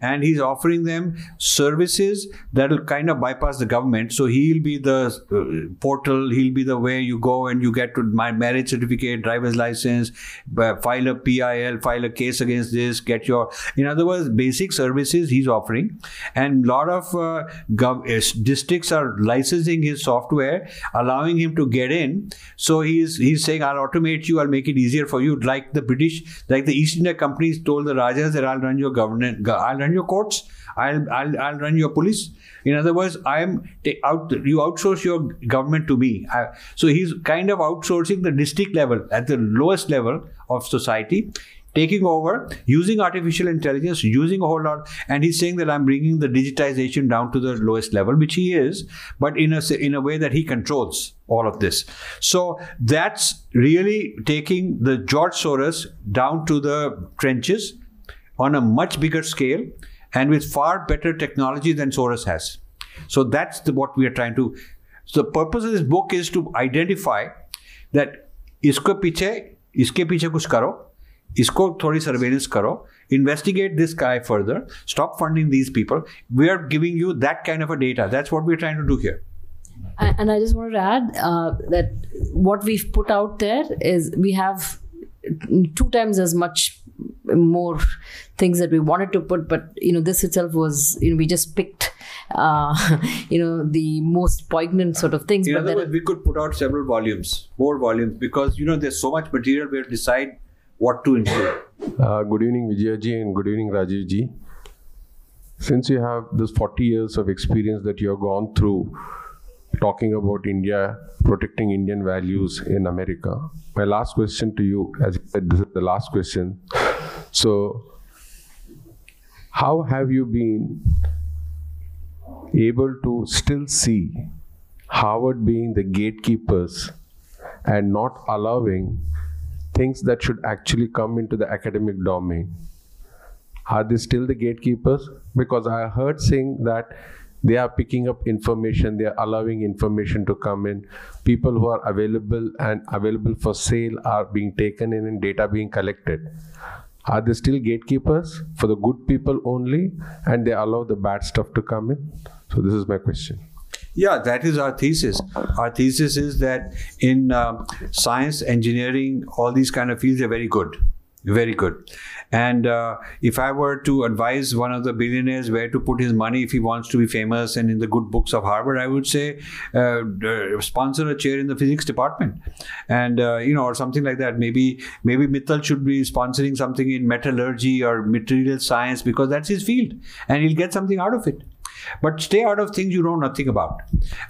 And he's offering them services that will kind of bypass the government. So he'll be the uh, portal, he'll be the way you go and you get to my marriage certificate, driver's license, b- file a PIL, file a case against this, get your, in other words, basic services he's offering. And a lot of uh, gov- uh, districts are licensing his software, allowing him to get in. So he's he's saying, I'll automate you, I'll make it easier for you. Like the British, like the East India companies told the Rajas that I'll run your government, I'll run your courts, I'll, I'll, I'll run your police. In other words, I am out. You outsource your government to me. I- so he's kind of outsourcing the district level at the lowest level of society, taking over, using artificial intelligence, using a whole lot. And he's saying that I'm bringing the digitization down to the lowest level, which he is, but in a s- in a way that he controls all of this. So that's really taking the George Soros down to the trenches on a much bigger scale and with far better technology than Soros has. So that's the, what we are trying to. So the purpose of this book is to identify that इसको पीछे इसके पीछे कुछ करो इसको थोड़ी surveillance करो investigate this guy further stop funding these people we are giving you that kind of a data that's what we're trying to do here And and I just wanted to add uh, that what we've put out there is we have two times as much more things that we wanted to put, but you know this itself was you know we just picked uh, you know the most poignant sort of things. in but other there words we could put out several volumes more volumes because you know there's so much material we have to decide what to include Uh, good evening, Vijayaji, and good evening, Rajivji. Since you have this 40 years of experience that you have gone through talking about India, protecting Indian values in America, my last question to you, as you said, this is the last question. So, how have you been able to still see Harvard being the gatekeepers and not allowing things that should actually come into the academic domain. Are they still the gatekeepers? Because I heard saying that they are picking up information, they are allowing information to come in. People who are available and available for sale are being taken in and data being collected. Are they still gatekeepers for the good people only and they allow the bad stuff to come in? So, this is my question. Yeah, that is our thesis. Our thesis is that in um, science, engineering, all these kind of fields are very good, very good. And uh, if I were to advise one of the billionaires where to put his money if he wants to be famous and in the good books of Harvard, I would say uh, uh, sponsor a chair in the physics department, and uh, you know, or something like that. Maybe maybe Mittal should be sponsoring something in metallurgy or material science because that's his field, and he'll get something out of it but stay out of things you know nothing about.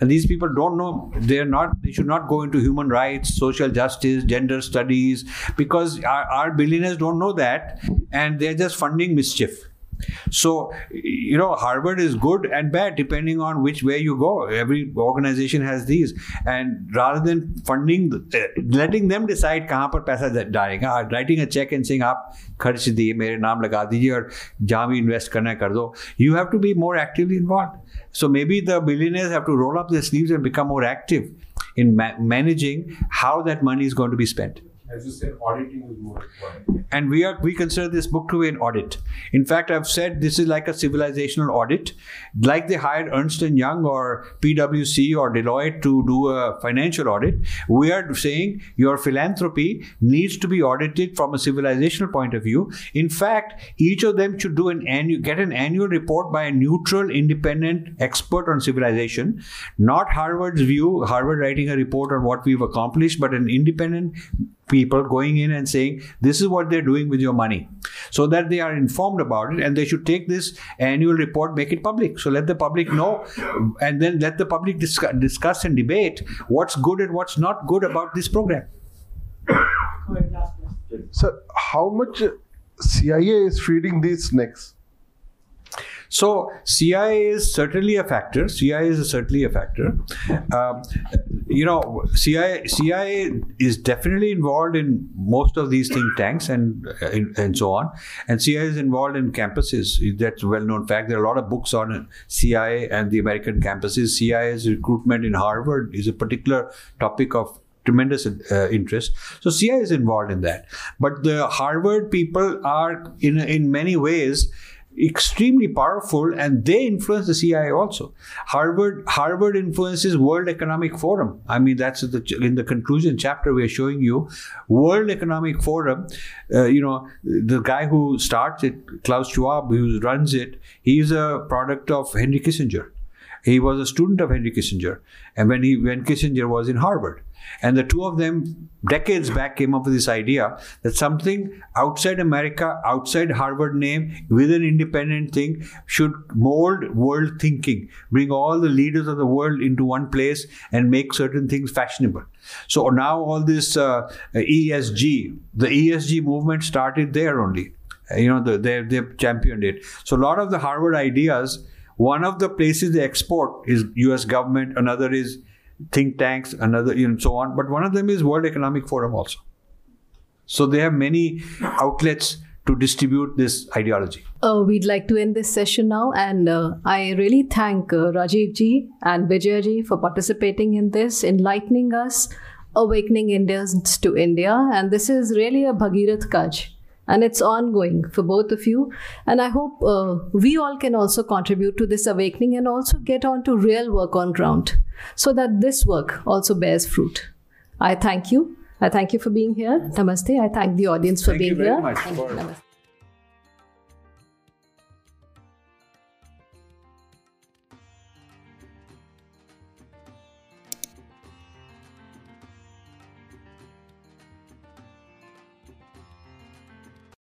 And these people don't know they're not they should not go into human rights social justice gender studies because our, our billionaires don't know that and they're just funding mischief so you know harvard is good and bad depending on which way you go every organization has these and rather than funding uh, letting them decide कहाँ पर पैसा जा- जाएगा writing a check and saying आप खर्च दिए मेरे नाम लगा दीजिए और जहाँ भी इन्वेस्ट करना है कर दो you have to be more actively involved so maybe the billionaires have to roll up their sleeves and become more active in ma- managing how that money is going to be spent As you said, auditing is more important. and we are we consider this book to be an audit. In fact, I've said this is like a civilizational audit, like they hired Ernst and Young or PwC or Deloitte to do a financial audit. We are saying your philanthropy needs to be audited from a civilizational point of view. In fact, each of them should do an annual get an annual report by a neutral, independent expert on civilization, not Harvard's view, Harvard writing a report on what we've accomplished, but an independent people going in and saying this is what they're doing with your money. So that they are informed about it and they should take this annual report make it public. So let the public know and then let the public discuss, discuss and debate what's good and what's not good about this program. Sir, how much CIA is feeding these snakes? So CIA is certainly a factor. CIA is certainly a factor. Um, you know, CIA CIA is definitely involved in most of these think tanks and uh, and so on. And CIA is involved in campuses. That's a well-known fact. There are a lot of books on CIA and the American campuses. CIA's recruitment in Harvard is a particular topic of tremendous uh, interest. So CIA is involved in that. But the Harvard people are in in many ways extremely powerful and they influence the CIA also. Harvard Harvard influences World Economic Forum. I mean that's the, in the conclusion chapter we are showing you World Economic Forum. Uh, you know the guy who starts it, Klaus Schwab, who runs it, he's a product of Henry Kissinger. He was a student of Henry Kissinger, and when he when Kissinger was in Harvard, and the two of them decades back came up with this idea that something outside America, outside Harvard name, with an independent thing, should mold world thinking, bring all the leaders of the world into one place, and make certain things fashionable. So now all this uh, ESG, the ESG movement started there only. You know, the, they they championed it. So a lot of the Harvard ideas one of the places they export is US government, another is think tanks, another, you know, so on. But one of them is World Economic Forum also. So they have many outlets to distribute this ideology. Uh, we'd like to end this session now, and uh, I really thank uh, Rajiv ji and Vijay ji for participating in this, enlightening us, awakening Indians to India. And this is really a Bhagirath Kaj. And it's ongoing for both of you. And I hope uh, we all can also contribute to this awakening and also get on to real work on ground so that this work also bears fruit. I thank you. I thank you for being here. Namaste. I thank the audience for Thank you being very here. much Thank you. Namaste.